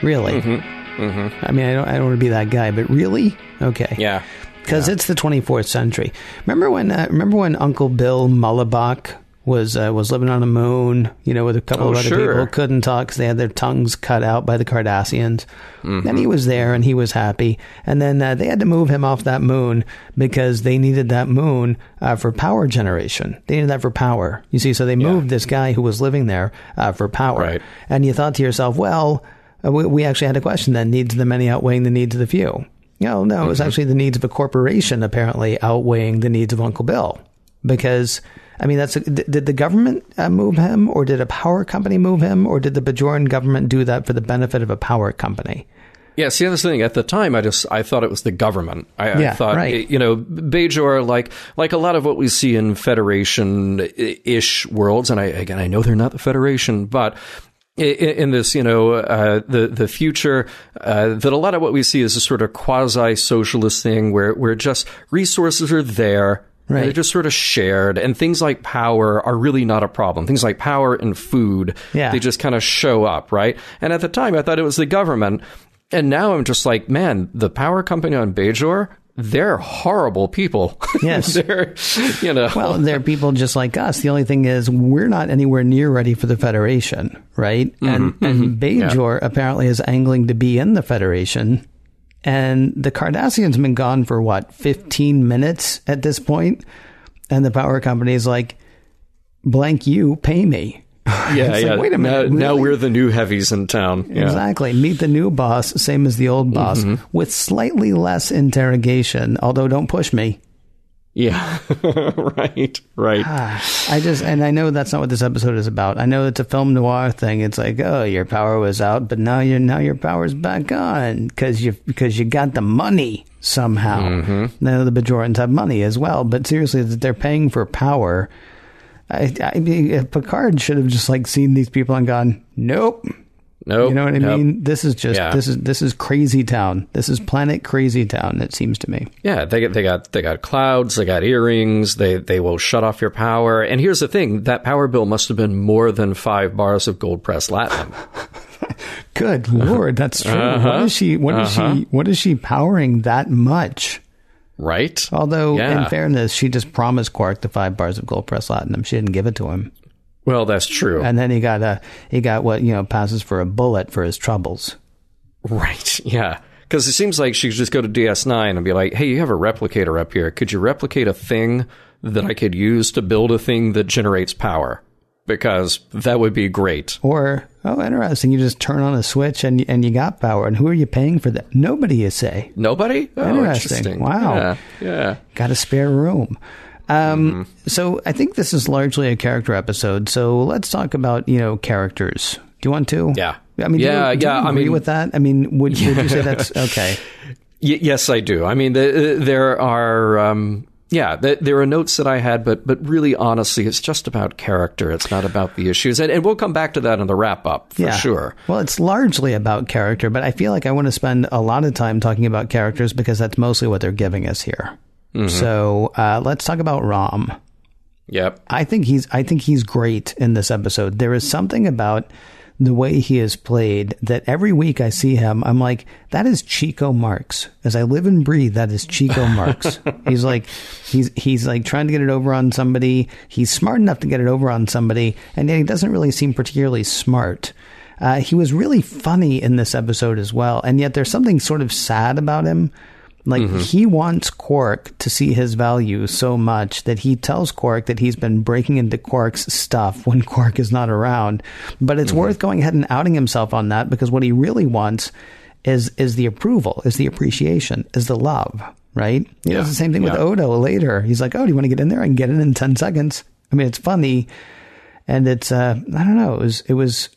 really? I mean, I don't. I don't want to be that guy, but really? Okay. Yeah. because it's the 24th century. Remember when? Uh, remember when Uncle Bill Mullibok was uh, was living on the moon? You know, with a couple Oh, of other sure. people couldn't talk because they had their tongues cut out by the Cardassians. And he was there and he was happy. And then uh, they had to move him off that moon because they needed that moon uh, for power generation. They needed that for power. You see, so they moved this guy who was living there uh, for power. Right. And you thought to yourself, well, uh, we, we actually had a question then: needs of the many outweighing the needs of the few. No, no, it was actually the needs of a corporation apparently outweighing the needs of Uncle Bill. Because, I mean, that's d- did the government uh, move him, or did a power company move him, or did the Bajoran government do that for the benefit of a power company? Yeah, see, that's the thing. At the time, I just I thought it was the government. I, I thought, right. you know, Bajor, like like a lot of what we see in Federation-ish worlds, and I again, I know they're not the Federation, but in this, you know, uh, the the future, uh, that a lot of what we see is a sort of quasi-socialist thing where where just resources are there. Right. They're just sort of shared, and things like power are really not a problem. Things like power and food, Yeah. they just kind of show up, right? And at the time, I thought it was the government. And now I'm just like, man, the power company on Bajor, they're horrible people. Yes. they're, you know. Well, they're people just like us. The only thing is, we're not anywhere near ready for the Federation, right? And mm-hmm. and mm-hmm. Bajor apparently is angling to be in the Federation. And the Cardassians have been gone for what, 15 minutes at this point? And the power company is like, blank you, pay me. yeah, it's like, yeah. wait a minute, Now, now we're the new heavies in town. Yeah. Exactly. Meet the new boss, same as the old boss, mm-hmm. with slightly less interrogation, although don't push me. Yeah. right. Right. I just, and I know that's not what this episode is about. I know it's a film noir thing. It's like, oh, your power was out, but now your now your power's back on because you because you got the money somehow. Mm-hmm. Now the Bajorans have money as well, but seriously, they're paying for power. I, I mean, Picard should have just like seen these people and gone, nope. Nope. You know what I nope. mean? This is just Yeah. this is this is crazy town. This is planet crazy town. It seems to me. Yeah, they got they got they got clouds, they got earrings, they they will shut off your power. And here's the thing, that power bill must have been more than 5 bars of gold pressed latinum. Good lord, that's true. What is uh-huh. she? What is she? Uh-huh. What is she powering that much? right? Although, Yeah. in fairness, she just promised Quark the five bars of gold pressed latinum. She didn't give it to him, Well, that's true. and then he got a he got what you know passes for a bullet for his troubles. Right. Yeah. Because it seems like she could just go to DS9 and be like, hey, you have a replicator up here. Could you replicate a thing that I could use to build a thing that generates power? Because that would be great. Or oh, interesting, you just turn on a switch and and you got power. And who are you paying for that? Nobody, you say. Nobody? Oh, Interesting. Wow. Yeah. yeah. Got a spare room. Um, Mm-hmm. So I think this is largely a character episode. So let's talk about you know characters. Do you want to? Yeah. I mean, do Yeah, you, do yeah, I agree mean- with that? I mean, would, would you say that's okay? Y- yes, I do. I mean, the, there are. Um, yeah, there are notes that I had, but but really, honestly, it's just about character. It's not about the issues, and, and we'll come back to that in the wrap up for Yeah. sure. Well, it's largely about character, but I feel like I want to spend a lot of time talking about characters because that's mostly what they're giving us here. Mm-hmm. So uh, let's talk about Rom. Yep. I think he's I think he's great in this episode. There is something about the way he is played that every week I see him, I'm like, that is Chico Marx. As I live and breathe, that is Chico Marx. he's like he's he's like trying to get it over on somebody. He's smart enough to get it over on somebody, and yet he doesn't really seem particularly smart. Uh, he was really funny in this episode as well, and yet there's something sort of sad about him. Like he wants Quark to see his value so much that he tells Quark that he's been breaking into Quark's stuff when Quark is not around. But it's worth going ahead and outing himself on that because what he really wants is is the approval, is the appreciation, is the love, right? He Yeah. does the same thing with Odo later. He's like, "Oh, do you want to get in there? I can get in in 10 seconds." I mean, it's funny and it's uh I don't know, it was it was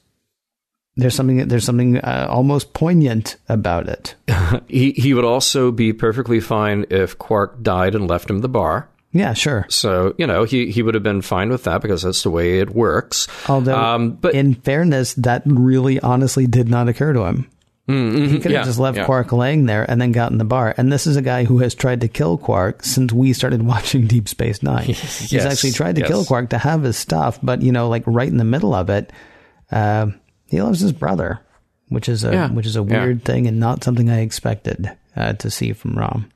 there's something there's something uh, almost poignant about it. He he would also be perfectly fine if Quark died and left him the bar. Yeah, sure. So you know he he would have been fine with that because that's the way it works. Although, um, but in fairness, that really honestly did not occur to him. he could have yeah, just left yeah. Quark laying there and then got in the bar. And this is a guy who has tried to kill Quark since we started watching Deep Space Nine. He's actually tried to yes. kill Quark to have his stuff, but you know, like right in the middle of it, uh, he loves his brother, which is a Yeah, which is a yeah. weird thing and not something I expected uh, to see from Rom.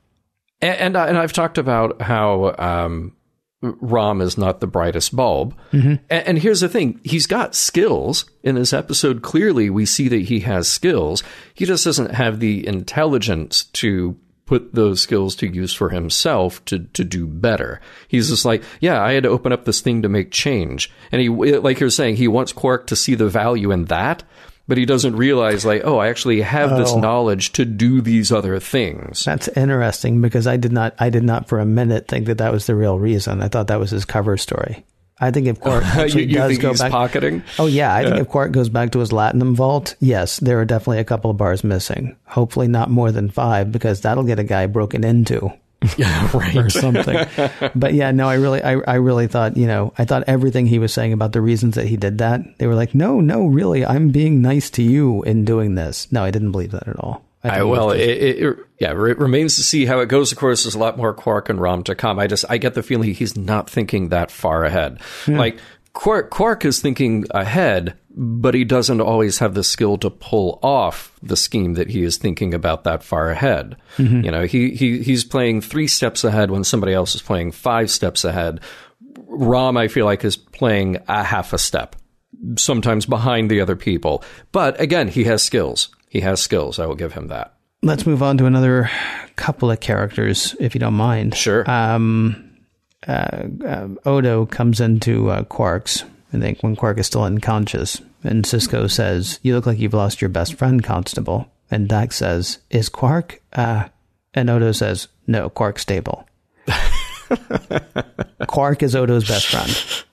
And and, I- and I've talked about how um, Rom is not the brightest bulb. And, and here's the thing: he's got skills in this episode. Clearly, we see that he has skills. He just doesn't have the intelligence to put those skills to use for himself to to do better. He's just like, yeah, I had to open up this thing to make change, and he, like you're saying, he wants Quark to see the value in that. But he doesn't realize, like, oh, I actually have this Oh. knowledge to do these other things. That's interesting because I did not I did not for a minute think that that was the real reason. I thought that was his cover story. I think if Quark actually you, you does go back, pocketing? oh yeah, I think if Quark goes back to his Latinum vault, yes, there are definitely a couple of bars missing. Hopefully not more than five because that'll get a guy broken into Yeah, right. or something. but yeah, no, I really, I, I really thought, you know, I thought everything he was saying about the reasons that he did that. They were like, no, no, really, I'm being nice to you in doing this. No, I didn't believe that at all. I I, well, it, it, yeah, it remains to see how it goes. Of course, there's a lot more Quark and Rom to come. I just, I get the feeling he's not thinking that far ahead. Like Quark, Quark is thinking ahead, but he doesn't always have the skill to pull off the scheme that he is thinking about that far ahead. You know, he, he he's playing three steps ahead when somebody else is playing five steps ahead. Rom, I feel like, is playing a half a step, sometimes behind the other people. But again, he has skills. He has skills. I will give him that. Let's move on to another couple of characters, if you don't mind. Sure. Um, uh, uh, Odo comes into uh, Quark's, I think, when Quark is still unconscious. And Sisko says, You look like you've lost your best friend, Constable. And Dax says, Is Quark? Uh, and Odo says, No, Quark's stable. Quark is Odo's best friend.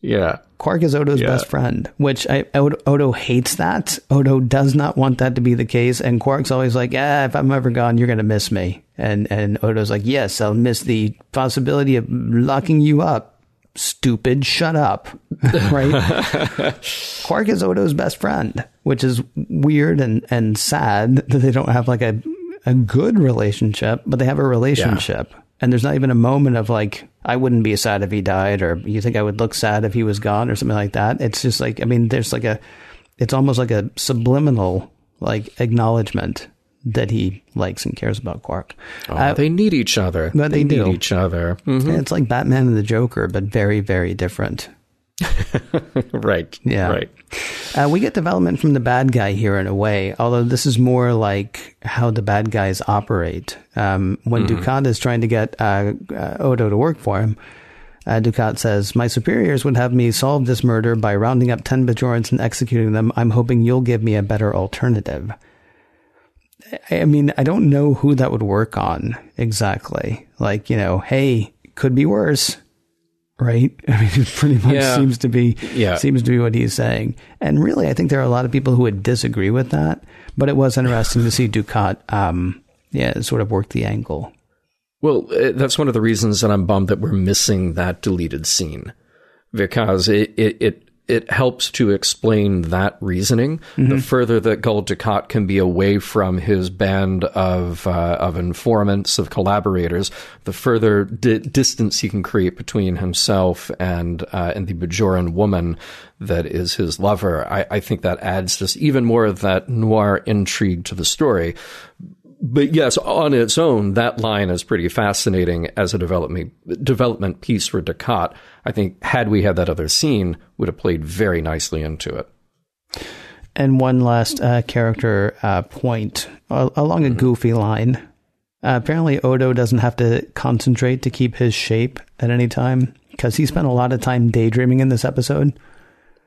yeah. Quark is Odo's Yeah. best friend, which I, Odo, Odo hates that. Odo does not want that to be the case, and Quark's always like, "Yeah, if I'm ever gone, you're going to miss me." And and Odo's like, "Yes, I'll miss the possibility of locking you up." Stupid, shut up. right? Quark is Odo's best friend, which is weird and and sad that they don't have like a a good relationship, but they have a relationship. And there's not even a moment of like, I wouldn't be sad if he died, or you think I would look sad if he was gone, or something like that. It's just like, I mean, there's like a, it's almost like a subliminal like acknowledgement that he likes and cares about Quark. Oh, they need each other. but they need do. each other. Mhm. It's like Batman and the Joker, but very, very different. Right. Yeah. Right. Uh, we get development from the bad guy here in a way, although this is more like how the bad guys operate. Um, when Dukat is trying to get uh, uh, Odo to work for him, uh, Dukat says, My superiors would have me solve this murder by rounding up 10 Bajorans and executing them. I'm hoping you'll give me a better alternative. I I mean, I don't know who that would work on exactly. Like, you know, hey, could be worse. Right? I mean, it pretty much Yeah. seems to be Yeah. seems to be what he's saying. And really, I think there are a lot of people who would disagree with that. But it was interesting to see Dukat um, yeah, sort of work the angle. Well, uh, that's one of the reasons that I'm bummed that we're missing that deleted scene because it, it, it it helps to explain that reasoning. Mm-hmm. The further that Gul Dukat can be away from his band of uh, of informants, of collaborators, the further di- distance he can create between himself and uh, and the Bajoran woman that is his lover. I, I think that adds just even more of that noir intrigue to the story but yes, on its own, that line is pretty fascinating as a development development piece for Dukat. I think had we had that other scene, would have played very nicely into it. And one last uh, character uh, point uh, along a mm-hmm. goofy line. Uh, apparently, Odo doesn't have to concentrate to keep his shape at any time because he spent a lot of time daydreaming in this episode.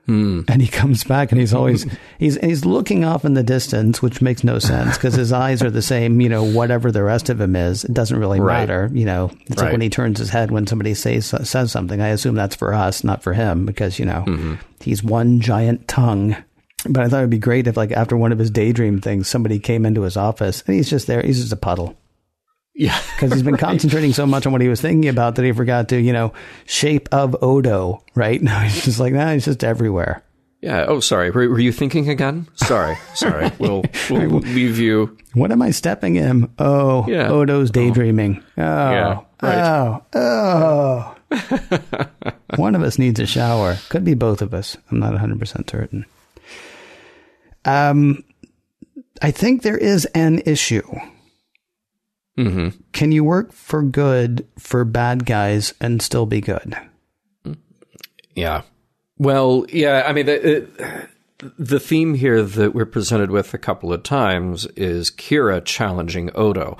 Hmm. And he comes back and he's always he's he's looking off in the distance, which makes no sense because his eyes are the same. You know, whatever the rest of him is, it doesn't really right. matter. You know, it's right. like when he turns his head when somebody says says something. I assume that's for us, not for him, because you know mm-hmm. he's one giant tongue. But I thought it'd be great if, like, after one of his daydream things, somebody came into his office and he's just there. He's just a puddle. Yeah. Because he's been right. concentrating so much on what he was thinking about that he forgot to, you know, shape of Odo, right? Now he's just like, nah, he's just everywhere. Yeah. Oh, sorry. Were, were you thinking again? Sorry. Sorry. We'll, we'll leave you. What am I stepping in? Oh, yeah. Odo's daydreaming. Oh, yeah, oh, oh. One of us needs a shower. Could be both of us. I'm not 100% certain. Um, I think there is an issue Mm-hmm. Can you work for good for bad guys and still be good? Yeah. Well, yeah. I mean, the, the theme here that we're presented with a couple of times is Kira challenging Odo,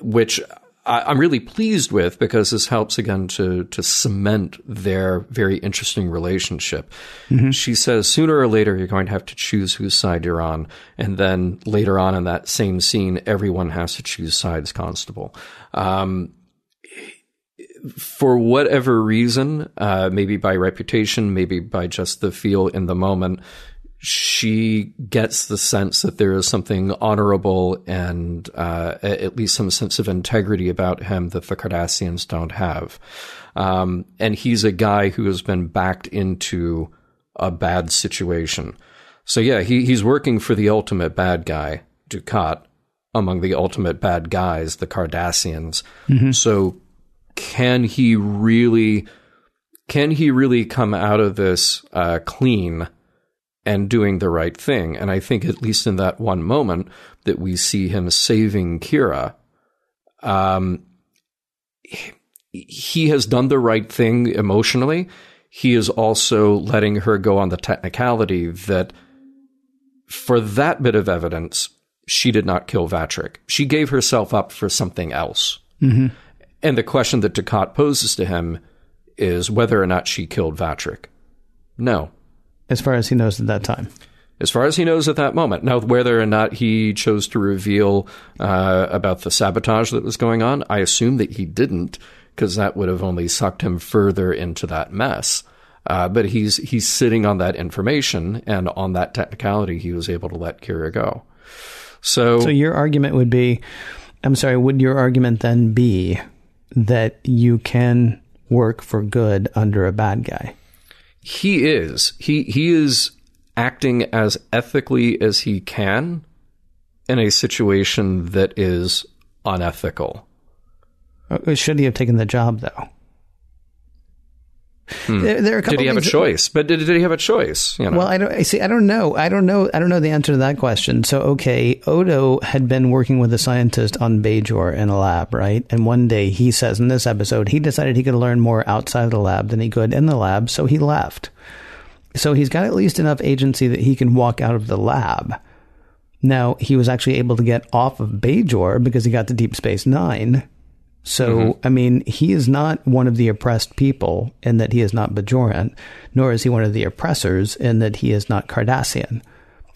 which I, am really pleased with because this helps again to to cement their very interesting relationship. Mm-hmm. She says sooner or later you're going to have to choose whose side you're on, and then later on in that same scene, everyone has to choose sides. Constable. Um, for whatever reason, uh, maybe by reputation, maybe by just the feel in the moment, she gets the sense that there is something honorable and uh, at least some sense of integrity about him that the Cardassians don't have. Um, and he's a guy who has been backed into a bad situation. So yeah, he, he's working for the ultimate bad guy, Dukat, among the ultimate bad guys, the Cardassians. Mm-hmm. So can he really, can he really come out of this uh, clean? And doing the right thing. And I think, at least in that one moment, that we see him saving Kira, um, he has done the right thing emotionally. He is also letting her go on the technicality that for that bit of evidence, she did not kill Vatrick. She gave herself up for something else. Mm-hmm. And the question that Dukat poses to him is whether or not she killed Vatrick. No, as far as he knows at that time. As far as he knows at that moment. Now, whether or not he chose to reveal uh, about the sabotage that was going on, I assume that he didn't, because that would have only sucked him further into that mess. Uh, but he's he's sitting on that information, and on that technicality, he was able to let Kira go. So, so your argument would be, I'm sorry, would your argument then be that you can work for good under a bad guy? He is he he is acting as ethically as he can in a situation that is unethical. Uh, should he have taken the job though? Hmm. There, there did he have a choice? But did, did he have a choice? You know? Well, I don't I see. I don't know. I don't know. I don't know the answer to that question. So, okay, Odo had been working with a scientist on Bajor in a lab, right? And one day he says in this episode he decided he could learn more outside of the lab than he could in the lab, so he left. So he's got at least enough agency that he can walk out of the lab. Now he was actually able to get off of Bajor because he got to Deep Space Nine so, mm-hmm. I mean, he is not one of the oppressed people in that he is not Bajoran, nor is he one of the oppressors in that he is not Cardassian.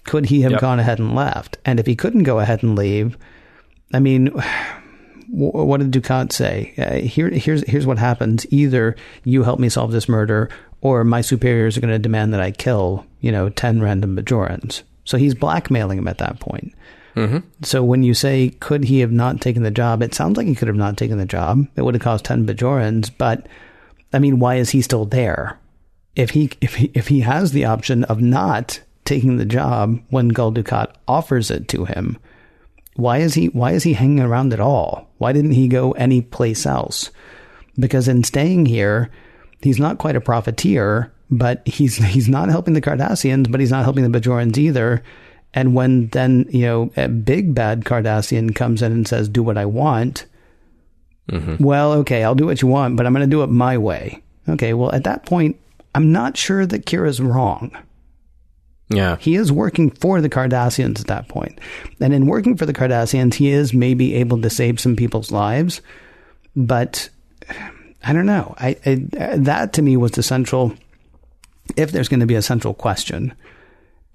Could he have yep. gone ahead and left? And if he couldn't go ahead and leave, I mean, what did Dukat say? Uh, here, here's here's what happens: either you help me solve this murder, or my superiors are going to demand that I kill, you know, ten random Bajorans. So he's blackmailing him at that point. Mm-hmm. So when you say could he have not taken the job, it sounds like he could have not taken the job. It would have cost ten bajorans, but I mean, why is he still there? If he if he if he has the option of not taking the job when Gul Dukat offers it to him, why is he why is he hanging around at all? Why didn't he go any place else? Because in staying here, he's not quite a profiteer, but he's he's not helping the Cardassians, but he's not helping the Bajorans either. And when then you know a big bad Cardassian comes in and says, "Do what I want," mm-hmm. well, okay, I'll do what you want, but I'm going to do it my way. Okay, well at that point, I'm not sure that Kira's wrong. Yeah. He is working for the Cardassians at that point. And in working for the Cardassians, he is maybe able to save some people's lives. But I don't know. I, I that to me was the central if there's going to be a central question.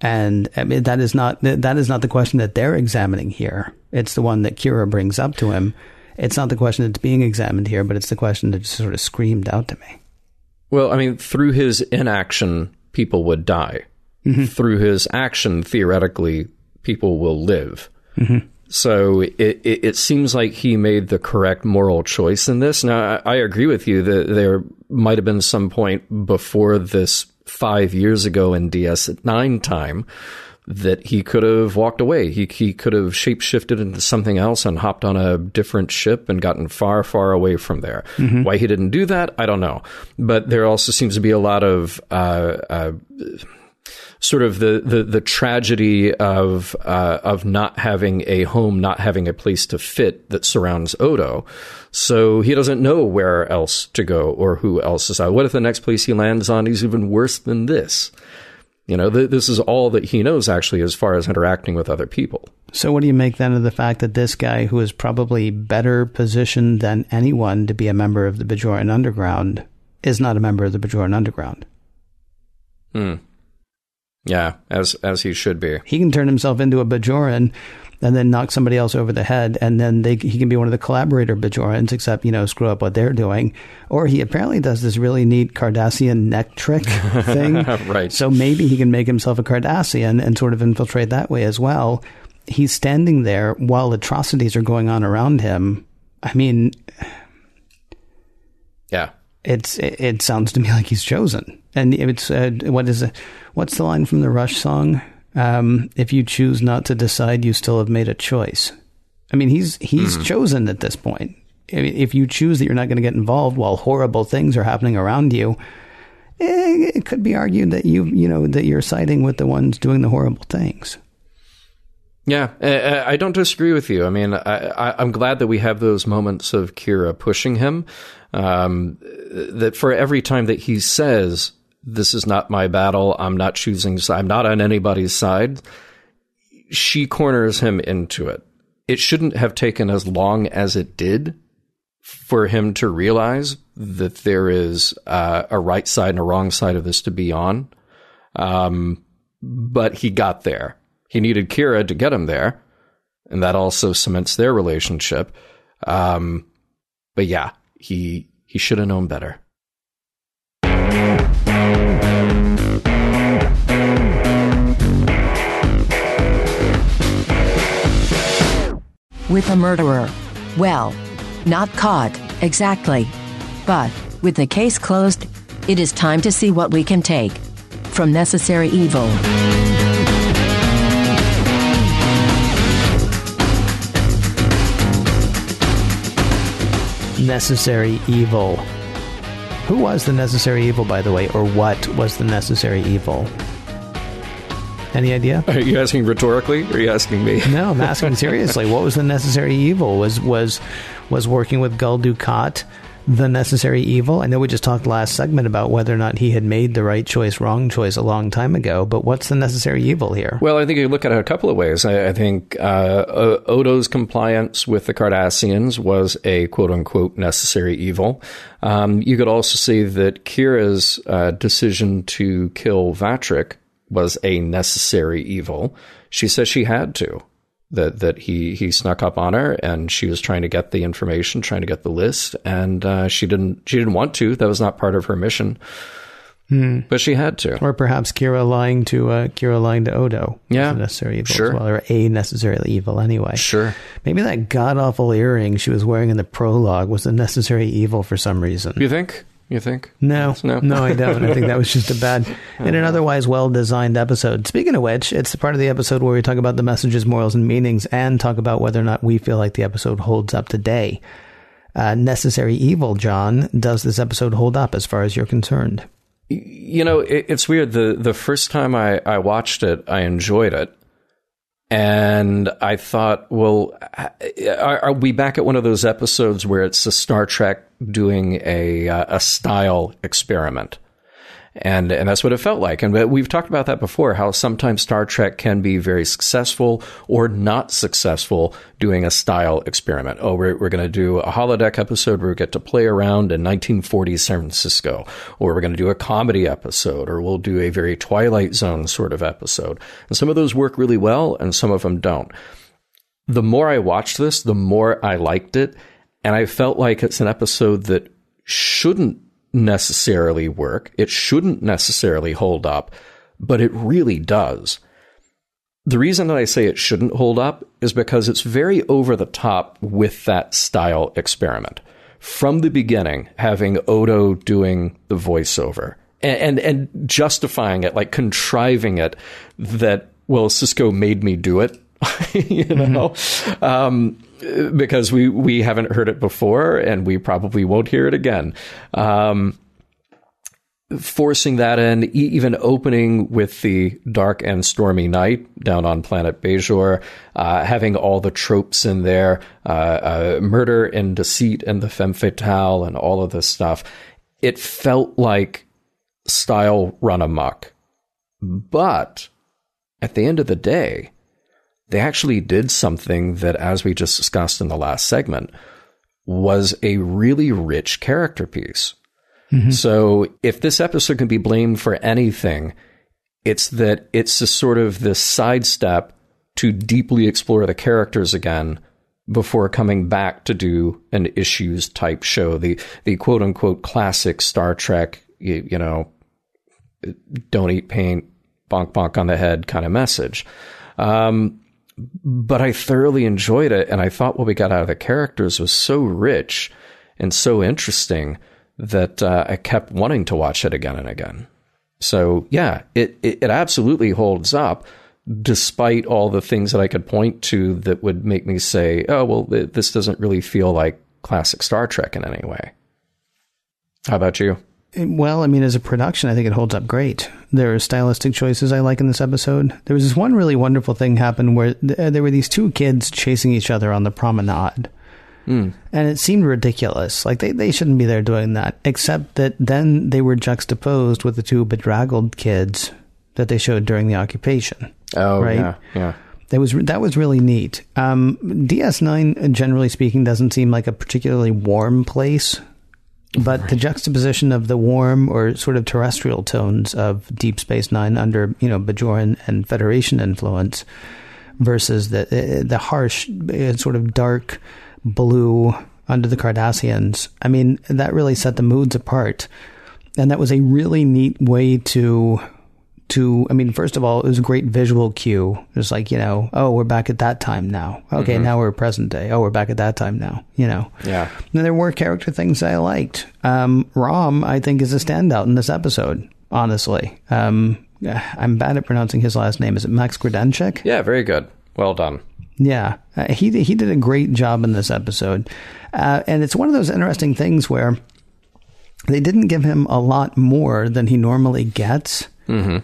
And I mean, that is not that is not the question that they're examining here. It's the one that Kira brings up to him. It's not the question that's being examined here, but it's the question that just sort of screamed out to me. Well, I mean, through his inaction, people would die. Mm-hmm. Through his action, theoretically, people will live. Mm-hmm. So it, it, it seems like he made the correct moral choice in this. Now, I, I agree with you that there might have been some point before this five years ago in DS9 time that he could have walked away. He he could have shapeshifted into something else and hopped on a different ship and gotten far, far away from there. Why he didn't do that, I don't know. But there also seems to be a lot of uh, uh, sort of the the, the tragedy of uh, of not having a home, not having a place to fit that surrounds Odo. So he doesn't know where else to go or who else is out. What if the next place he lands on is even worse than this? You know, th- this is all that he knows actually as far as interacting with other people. So, what do you make then of the fact that this guy, who is probably better positioned than anyone to be a member of the Bajoran Underground, is not a member of the Bajoran Underground? Yeah, as as he should be. He can turn himself into a Bajoran and then knock somebody else over the head, and then they, he can be one of the collaborator Bajorans, except, you know, screw up what they're doing. Or he apparently does this really neat Cardassian neck trick thing. Right. So maybe he can make himself a Cardassian and sort of infiltrate that way as well. He's standing there while atrocities are going on around him. I mean, Yeah. It's it, it sounds to me like he's chosen. And it's uh, what is it? What's the line from the Rush song? Um, if you choose not to decide, you still have made a choice. I mean, he's he's chosen at this point. I mean, if you choose that you're not going to get involved while horrible things are happening around you, eh, it could be argued that you you know that you're siding with the ones doing the horrible things. Yeah, I, I don't disagree with you. I mean, I, I, I'm glad that we have those moments of Kira pushing him. Um, that for every time that he says, "This is not my battle. I'm not choosing. I'm not on anybody's side," she corners him into it. It shouldn't have taken as long as it did for him to realize that there is uh, a right side and a wrong side of this to be on. Um, but he got there. He needed Kira to get him there, and that also cements their relationship. Um, but yeah, he he should have known better. With a murderer. Well, not caught, exactly. But, with the case closed, it is time to see what we can take from necessary evil. Necessary evil. Who was the necessary evil, by the way, or what was the necessary evil? Any idea? Are you asking rhetorically? Or are you asking me? No, I'm asking seriously. What was the necessary evil? Was was was working with Gul Dukat the necessary evil? I know we just talked last segment about whether or not he had made the right choice, wrong choice a long time ago. But what's the necessary evil here? Well, I think you look at it a couple of ways. I, I think uh, Odo's compliance with the Cardassians was a quote unquote necessary evil. Um, you could also say that Kira's uh, decision to kill Vatrick was a necessary evil. She says she had to. That that he he snuck up on her and she was trying to get the information, trying to get the list, and uh, she didn't she didn't want to. That was not part of her mission. But she had to. Or perhaps Kira lying to uh, Kira lying to Odo. Yeah. necessary evil Sure. as well, or a necessarily evil anyway. Sure. Maybe that god awful earring she was wearing in the prologue was a necessary evil for some reason. You think? You think? No, No. no, I don't. I think that was just a bad, in an otherwise well designed episode. Speaking of which, it's the part of the episode where we talk about the messages, morals, and meanings, and talk about whether or not we feel like the episode holds up today. Uh, necessary evil, John. Does this episode hold up as far as you're concerned? You know, it, it's weird. The the first time I, I watched it, I enjoyed it. And I thought, well, are, are we back at one of those episodes where it's a Star Trek doing a uh, a style experiment? And and that's what it felt like. And we've talked about that before. How sometimes Star Trek can be very successful or not successful doing a style experiment. Oh, we're we're going to do a holodeck episode where we get to play around in 1940s San Francisco, or we're going to do a comedy episode, or we'll do a very Twilight Zone sort of episode. And some of those work really well, and some of them don't. The more I watched this, the more I liked it, and I felt like it's an episode that shouldn't necessarily work. It shouldn't necessarily hold up, but it really does. The reason that I say it shouldn't hold up is because it's very over the top with that style experiment. From the beginning, having Odo doing the voiceover and, and, and justifying it, like contriving it that, well, Sisko made me do it, you know? Um, because we we haven't heard it before and we probably won't hear it again. Um, forcing that in, even opening with the dark and stormy night down on planet Bajor, uh, having all the tropes in there, uh, uh, murder and deceit and the femme fatale and all of this stuff. It felt like style run amok. But at the end of the day, they actually did something that, as we just discussed in the last segment, was a really rich character piece. So if this episode can be blamed for anything, it's that it's a sort of this sidestep to deeply explore the characters again before coming back to do an issues type show, the the quote unquote classic Star Trek, you, you know, don't eat paint, bonk bonk on the head kind of message. Um, but I thoroughly enjoyed it, and I thought what we got out of the characters was so rich and so interesting that uh, I kept wanting to watch it again and again. So yeah, it, it it absolutely holds up, despite all the things that I could point to that would make me say, "Oh, well, th- this doesn't really feel like classic Star Trek in any way." How about you? Well, I mean, as a production, I think it holds up great. There are stylistic choices I like in this episode. There was this one really wonderful thing happen where th- uh, there were these two kids chasing each other on the promenade. And it seemed ridiculous. Like they, they shouldn't be there doing that. Except that then they were juxtaposed with the two bedraggled kids that they showed during the occupation. Oh, Right. yeah, yeah. That was that was really neat. Um, DS9, generally speaking, doesn't seem like a particularly warm place, but the juxtaposition of the warm or sort of terrestrial tones of Deep Space Nine under you know Bajoran and Federation influence versus the uh, the harsh, uh, sort of dark blue under the Cardassians. I mean, that really set the moods apart, and that was a really neat way to to I mean, first of all, it was a great visual cue. It's like, you know, oh, we're back at that time now. Okay, now we're present day. Oh, we're back at that time now, you know. Yeah. And there were character things I liked. Um, Rom, I think, is a standout in this episode, honestly. Um, I'm bad at pronouncing his last name. Is it Max Grodénchik? Yeah, very good. Well done. Yeah, uh, he did- he did a great job in this episode, uh, and it's one of those interesting things where they didn't give him a lot more than he normally gets, mm-hmm.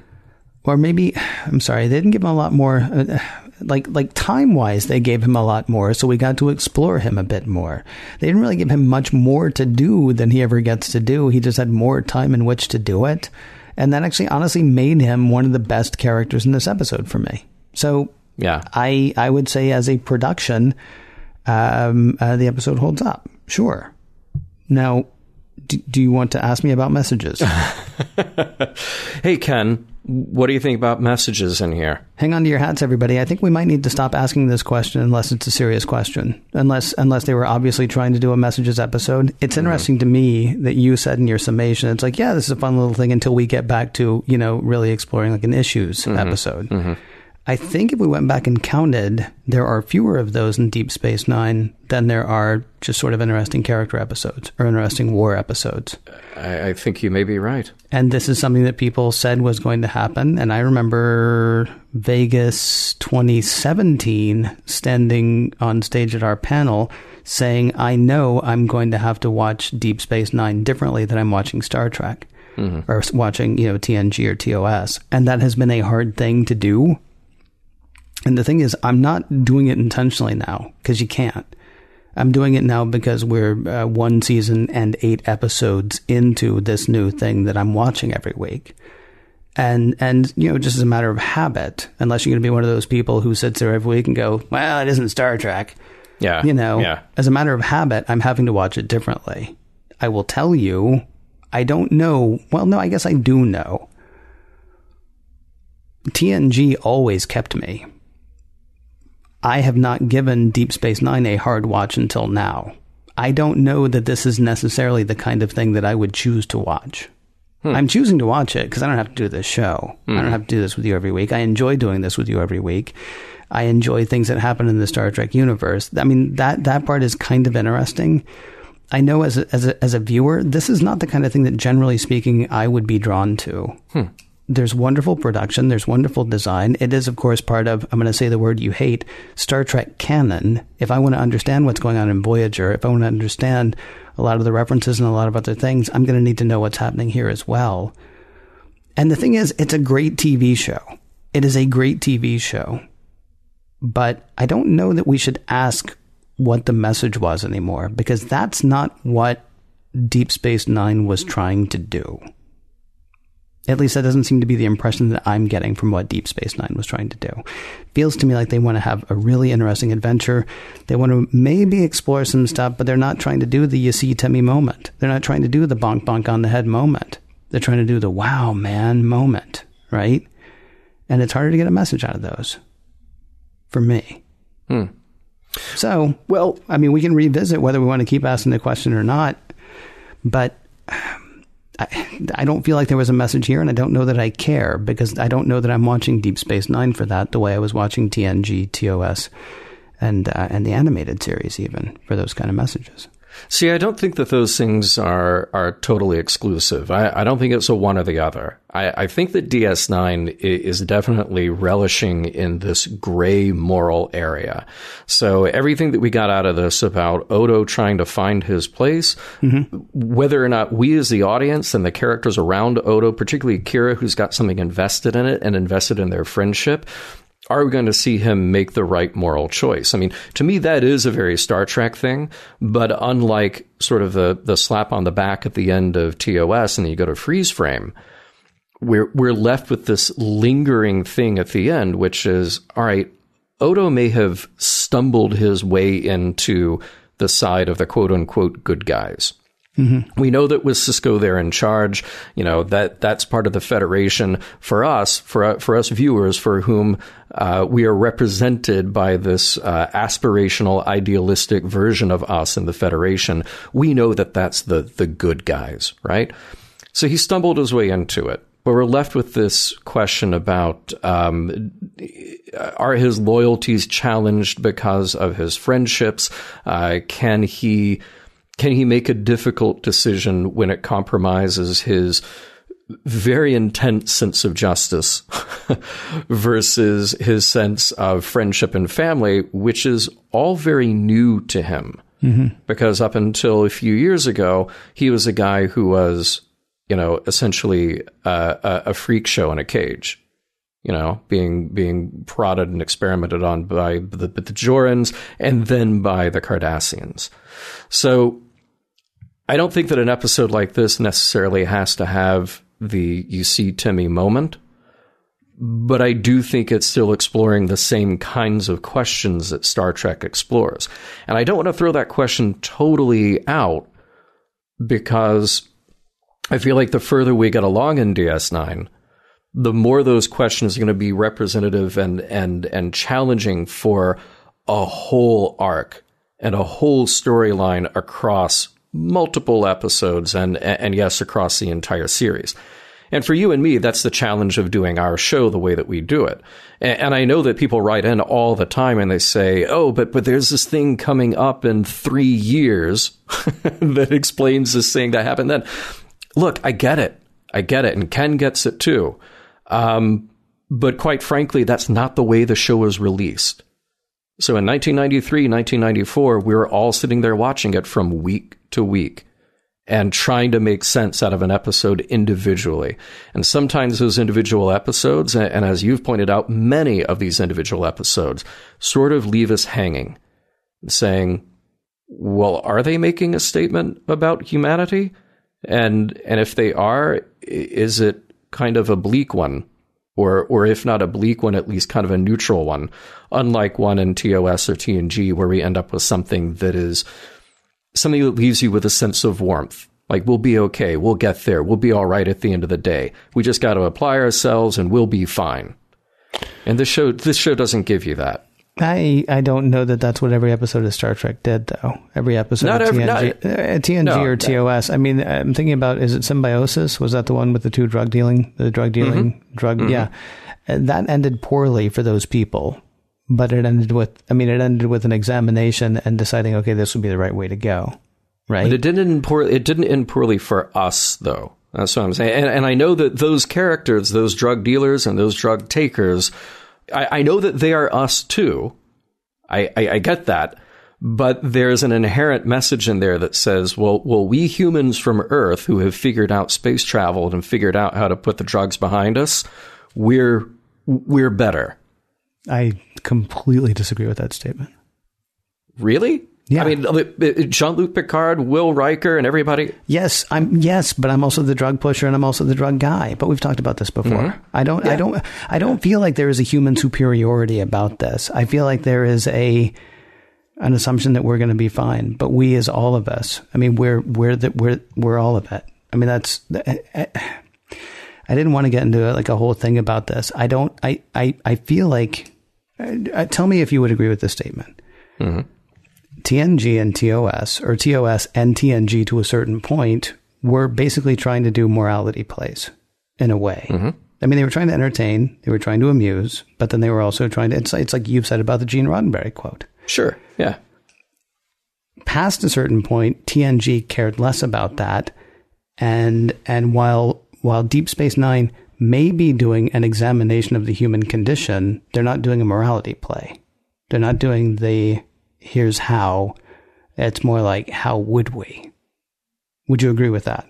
Or maybe I'm sorry, they didn't give him a lot more. Uh, like like time wise, they gave him a lot more, so we got to explore him a bit more. They didn't really give him much more to do than he ever gets to do. He just had more time in which to do it, and that actually honestly made him one of the best characters in this episode for me. So Yeah. I I would say as a production, um, uh, the episode holds up. Sure. Now, do, do you want to ask me about messages? hey, Ken, what do you think about messages in here? Hang on to your hats, everybody. I think we might need to stop asking this question unless it's a serious question. Unless unless they were obviously trying to do a messages episode. It's mm-hmm. interesting to me that you said in your summation, it's like, yeah, this is a fun little thing until we get back to, you know, really exploring like an issues mm-hmm. episode. Mm-hmm. I think if we went back and counted, there are fewer of those in Deep Space Nine than there are just sort of interesting character episodes or interesting war episodes. I, I think you may be right. And this is something that people said was going to happen. And I remember Vegas 2017 standing on stage at our panel saying, I know I'm going to have to watch Deep Space Nine differently than I'm watching Star Trek mm-hmm. or watching, you know, TNG or TOS. And that has been a hard thing to do. And the thing is, I'm not doing it intentionally now because you can't. I'm doing it now because we're uh, one season and eight episodes into this new thing that I'm watching every week. And, and, you know, just as a matter of habit, unless you're going to be one of those people who sits there every week and go, well, it isn't Star Trek. Yeah. You know, Yeah. as a matter of habit, I'm having to watch it differently. I will tell you, I don't know. Well, no, I guess I do know. TNG always kept me. I have not given Deep Space Nine a hard watch until now. I don't know that this is necessarily the kind of thing that I would choose to watch. Hmm. I'm choosing to watch it because I don't have to do this show. I don't hmm. have to do this with you every week. I enjoy doing this with you every week. I enjoy things that happen in the Star Trek universe. I mean that that part is kind of interesting. I know as a, as a, as a viewer, this is not the kind of thing that generally speaking I would be drawn to. Hmm. There's wonderful production. There's wonderful design. It is, of course, part of, I'm going to say the word you hate, Star Trek canon. If I want to understand what's going on in Voyager, if I want to understand a lot of the references and a lot of other things, I'm going to need to know what's happening here as well. And the thing is, it's a great TV show. It is a great TV show. But I don't know that we should ask what the message was anymore because that's not what Deep Space Nine was trying to do. At least that doesn't seem to be the impression that I'm getting from what Deep Space Nine was trying to do. Feels to me like they want to have a really interesting adventure. They want to maybe explore some stuff, but they're not trying to do the you see Timmy moment. They're not trying to do the bonk bonk on the head moment. They're trying to do the wow man moment, right? And it's harder to get a message out of those for me. Hmm. So, well, I mean, we can revisit whether we want to keep asking the question or not, but um, I, I don't feel like there was a message here, and I don't know that I care because I don't know that I'm watching Deep Space Nine for that the way I was watching TNG, TOS, and uh, and the animated series even for those kind of messages. See, I don't think that those things are are totally exclusive. I, I don't think it's a one or the other. I, I think that DS9 is definitely relishing in this gray moral area. So everything that we got out of this about Odo trying to find his place, mm-hmm. whether or not we as the audience and the characters around Odo, particularly Kira, who's got something invested in it and invested in their friendship, are we going to see him make the right moral choice? I mean, to me, that is a very Star Trek thing, but unlike sort of the, the slap on the back at the end of TOS and then you go to freeze frame, we're, we're left with this lingering thing at the end, which is, all right, Odo may have stumbled his way into the side of the quote unquote good guys. We know that with Sisko there in charge, you know that that's part of the Federation. For us, for for us viewers, for whom uh, we are represented by this uh, aspirational, idealistic version of us in the Federation, we know that that's the the good guys, right? So he stumbled his way into it. But we're left with this question about um, are his loyalties challenged because of his friendships? Uh, can he can he make a difficult decision when it compromises his very intense sense of justice versus his sense of friendship and family, which is all very new to him? Because up until a few years ago, he was a guy who was, you know, essentially uh, a, a freak show in a cage you know, being being prodded and experimented on by the, the Jorans and then by the Cardassians. So I don't think that an episode like this necessarily has to have the you see Timmy moment, but I do think it's still exploring the same kinds of questions that Star Trek explores. And I don't want to throw that question totally out because I feel like the further we get along in DS9, the more those questions are going to be representative and and and challenging for a whole arc and a whole storyline across multiple episodes and and yes across the entire series. And for you and me, that's the challenge of doing our show the way that we do it. And, I know that people write in all the time and they say, "Oh, but but there's this thing coming up in three years that explains this thing that happened then." Look, I get it, I get it, and Ken gets it too. Um, but quite frankly, that's not the way the show was released. So in 1993, 1994, we were all sitting there watching it from week to week and trying to make sense out of an episode individually. And sometimes those individual episodes, and as you've pointed out, many of these individual episodes sort of leave us hanging, saying, well, are they making a statement about humanity? And, and if they are, is it kind of a bleak one? Or, or if not a bleak one, at least kind of a neutral one, unlike one in TOS or TNG, where we end up with something that is something that leaves you with a sense of warmth. Like, we'll be okay. We'll get there. We'll be all right at the end of the day. We just got to apply ourselves and we'll be fine. And this show, this show doesn't give you that. I I don't know that that's what every episode of Star Trek did, though. Every episode not of every, TNG, not, uh, TNG no, or TOS. I mean, I'm thinking about is it Symbiosis? Was that the one with the two drug dealing, the drug dealing, mm-hmm. drug? Mm-hmm. Yeah, and that ended poorly for those people, but it ended with. I mean, it ended with an examination and deciding, okay, this would be the right way to go right? But it didn't end poorly. It didn't end poorly for us, though. That's what I'm saying. And, and I know that those characters, those drug dealers and those drug takers, I, I know that they are us too. I, I, I get that. But there's an inherent message in there that says, well, well, we humans from Earth who have figured out space travel and figured out how to put the drugs behind us, we're we're better. I completely disagree with that statement. Really? Yeah. I mean, Jean Luc Picard, Will Riker, and everybody. Yes, I'm yes, but I'm also the drug pusher and I'm also the drug guy. But we've talked about this before. Mm-hmm. I don't, yeah. I don't, I don't feel like there is a human superiority about this. I feel like there is a an assumption that we're going to be fine. But we, as all of us, I mean, we're we're the, we're we're all of it. I mean, that's. I, I didn't want to get into like a whole thing about this. I don't. I I I feel like. Uh, tell me if you would agree with this statement. Mm-hmm TNG and TOS, or TOS and TNG to a certain point, were basically trying to do morality plays in a way. Mm-hmm. I mean, they were trying to entertain, they were trying to amuse, but then they were also trying to. It's, it's like you've said about the Gene Roddenberry quote. Sure. Yeah. Past a certain point, TNG cared less about that, and and while while Deep Space Nine may be doing an examination of the human condition, they're not doing a morality play. They're not doing the here's how. It's more like, how would we? Would you agree with that?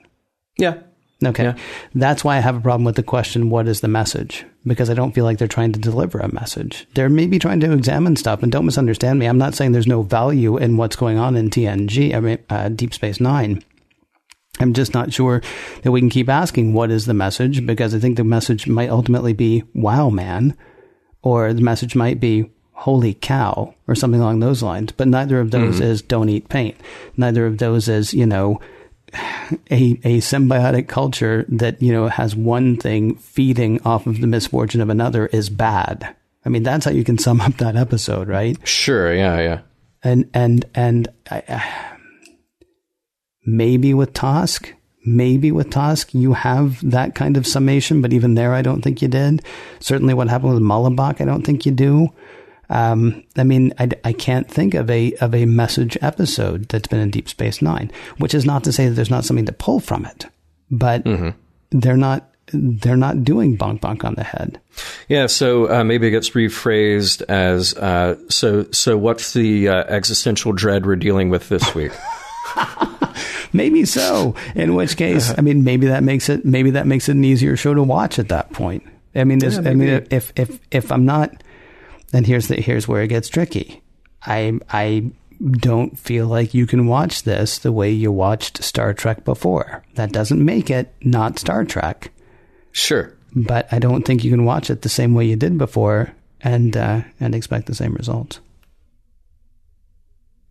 Yeah. Okay. Yeah. That's why I have a problem with the question, what is the message? Because I don't feel like they're trying to deliver a message. They're maybe trying to examine stuff, and don't misunderstand me. I'm not saying there's no value in what's going on in TNG, I mean, uh, Deep Space Nine. I'm just not sure that we can keep asking, what is the message? Because I think the message might ultimately be, wow, man. Or the message might be, holy cow or something along those lines. But neither of those mm-hmm. is don't eat paint. Neither of those is, you know, a, a symbiotic culture that, you know, has one thing feeding off of the misfortune of another is bad. I mean, that's how you can sum up that episode, right? Sure. Yeah. Yeah. And, and, and I, uh, maybe with Tosk, maybe with Tosk, you have that kind of summation, but even there, I don't think you did. Certainly what happened with Mullibok, I don't think you do. Um, I mean, I, I can't think of a of a message episode that's been in Deep Space Nine, which is not to say that there's not something to pull from it, but mm-hmm. they're not they're not doing bonk bonk on the head. Yeah, so uh, maybe it gets rephrased as uh, so. So, what's the uh, existential dread we're dealing with this week? maybe so. In which case, I mean, maybe that makes it maybe that makes it an easier show to watch at that point. I mean, yeah, I mean, if if if I'm not then here's the here's where it gets tricky. I I don't feel like you can watch this the way you watched Star Trek before. That doesn't make it not Star Trek. Sure. But I don't think you can watch it the same way you did before and uh, and expect the same results.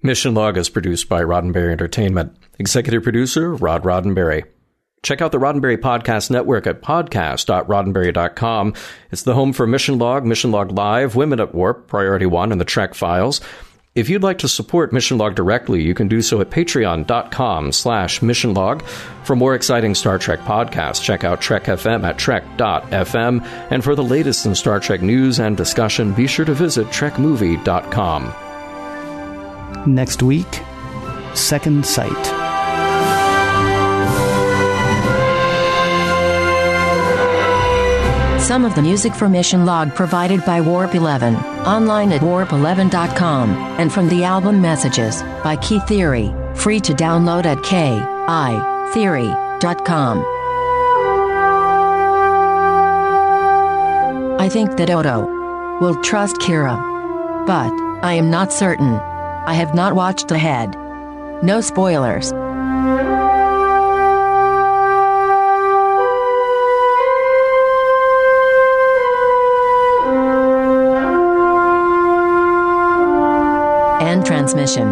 Mission Log is produced by Roddenberry Entertainment. Executive producer Rod Roddenberry. Check out the Roddenberry Podcast Network at podcast.roddenberry.com. It's the home for Mission Log, Mission Log Live, Women at Warp, Priority One, and the Trek Files. If you'd like to support Mission Log directly, you can do so at patreon.com slash missionlog. For more exciting Star Trek podcasts, check out Trek FM at trek.fm. And for the latest in Star Trek news and discussion, be sure to visit trekmovie.com. Next week, Second Sight. Some of the music for Mission Log provided by Warp 11, online at warp11.com, and from the album Messages by Key Theory, free to download at keytheory.com. I think that Odo will trust Kira. But, I am not certain. I have not watched ahead. No spoilers. and transmission.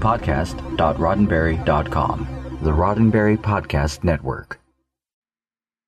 Podcast.roddenberry.com. The Roddenberry Podcast Network.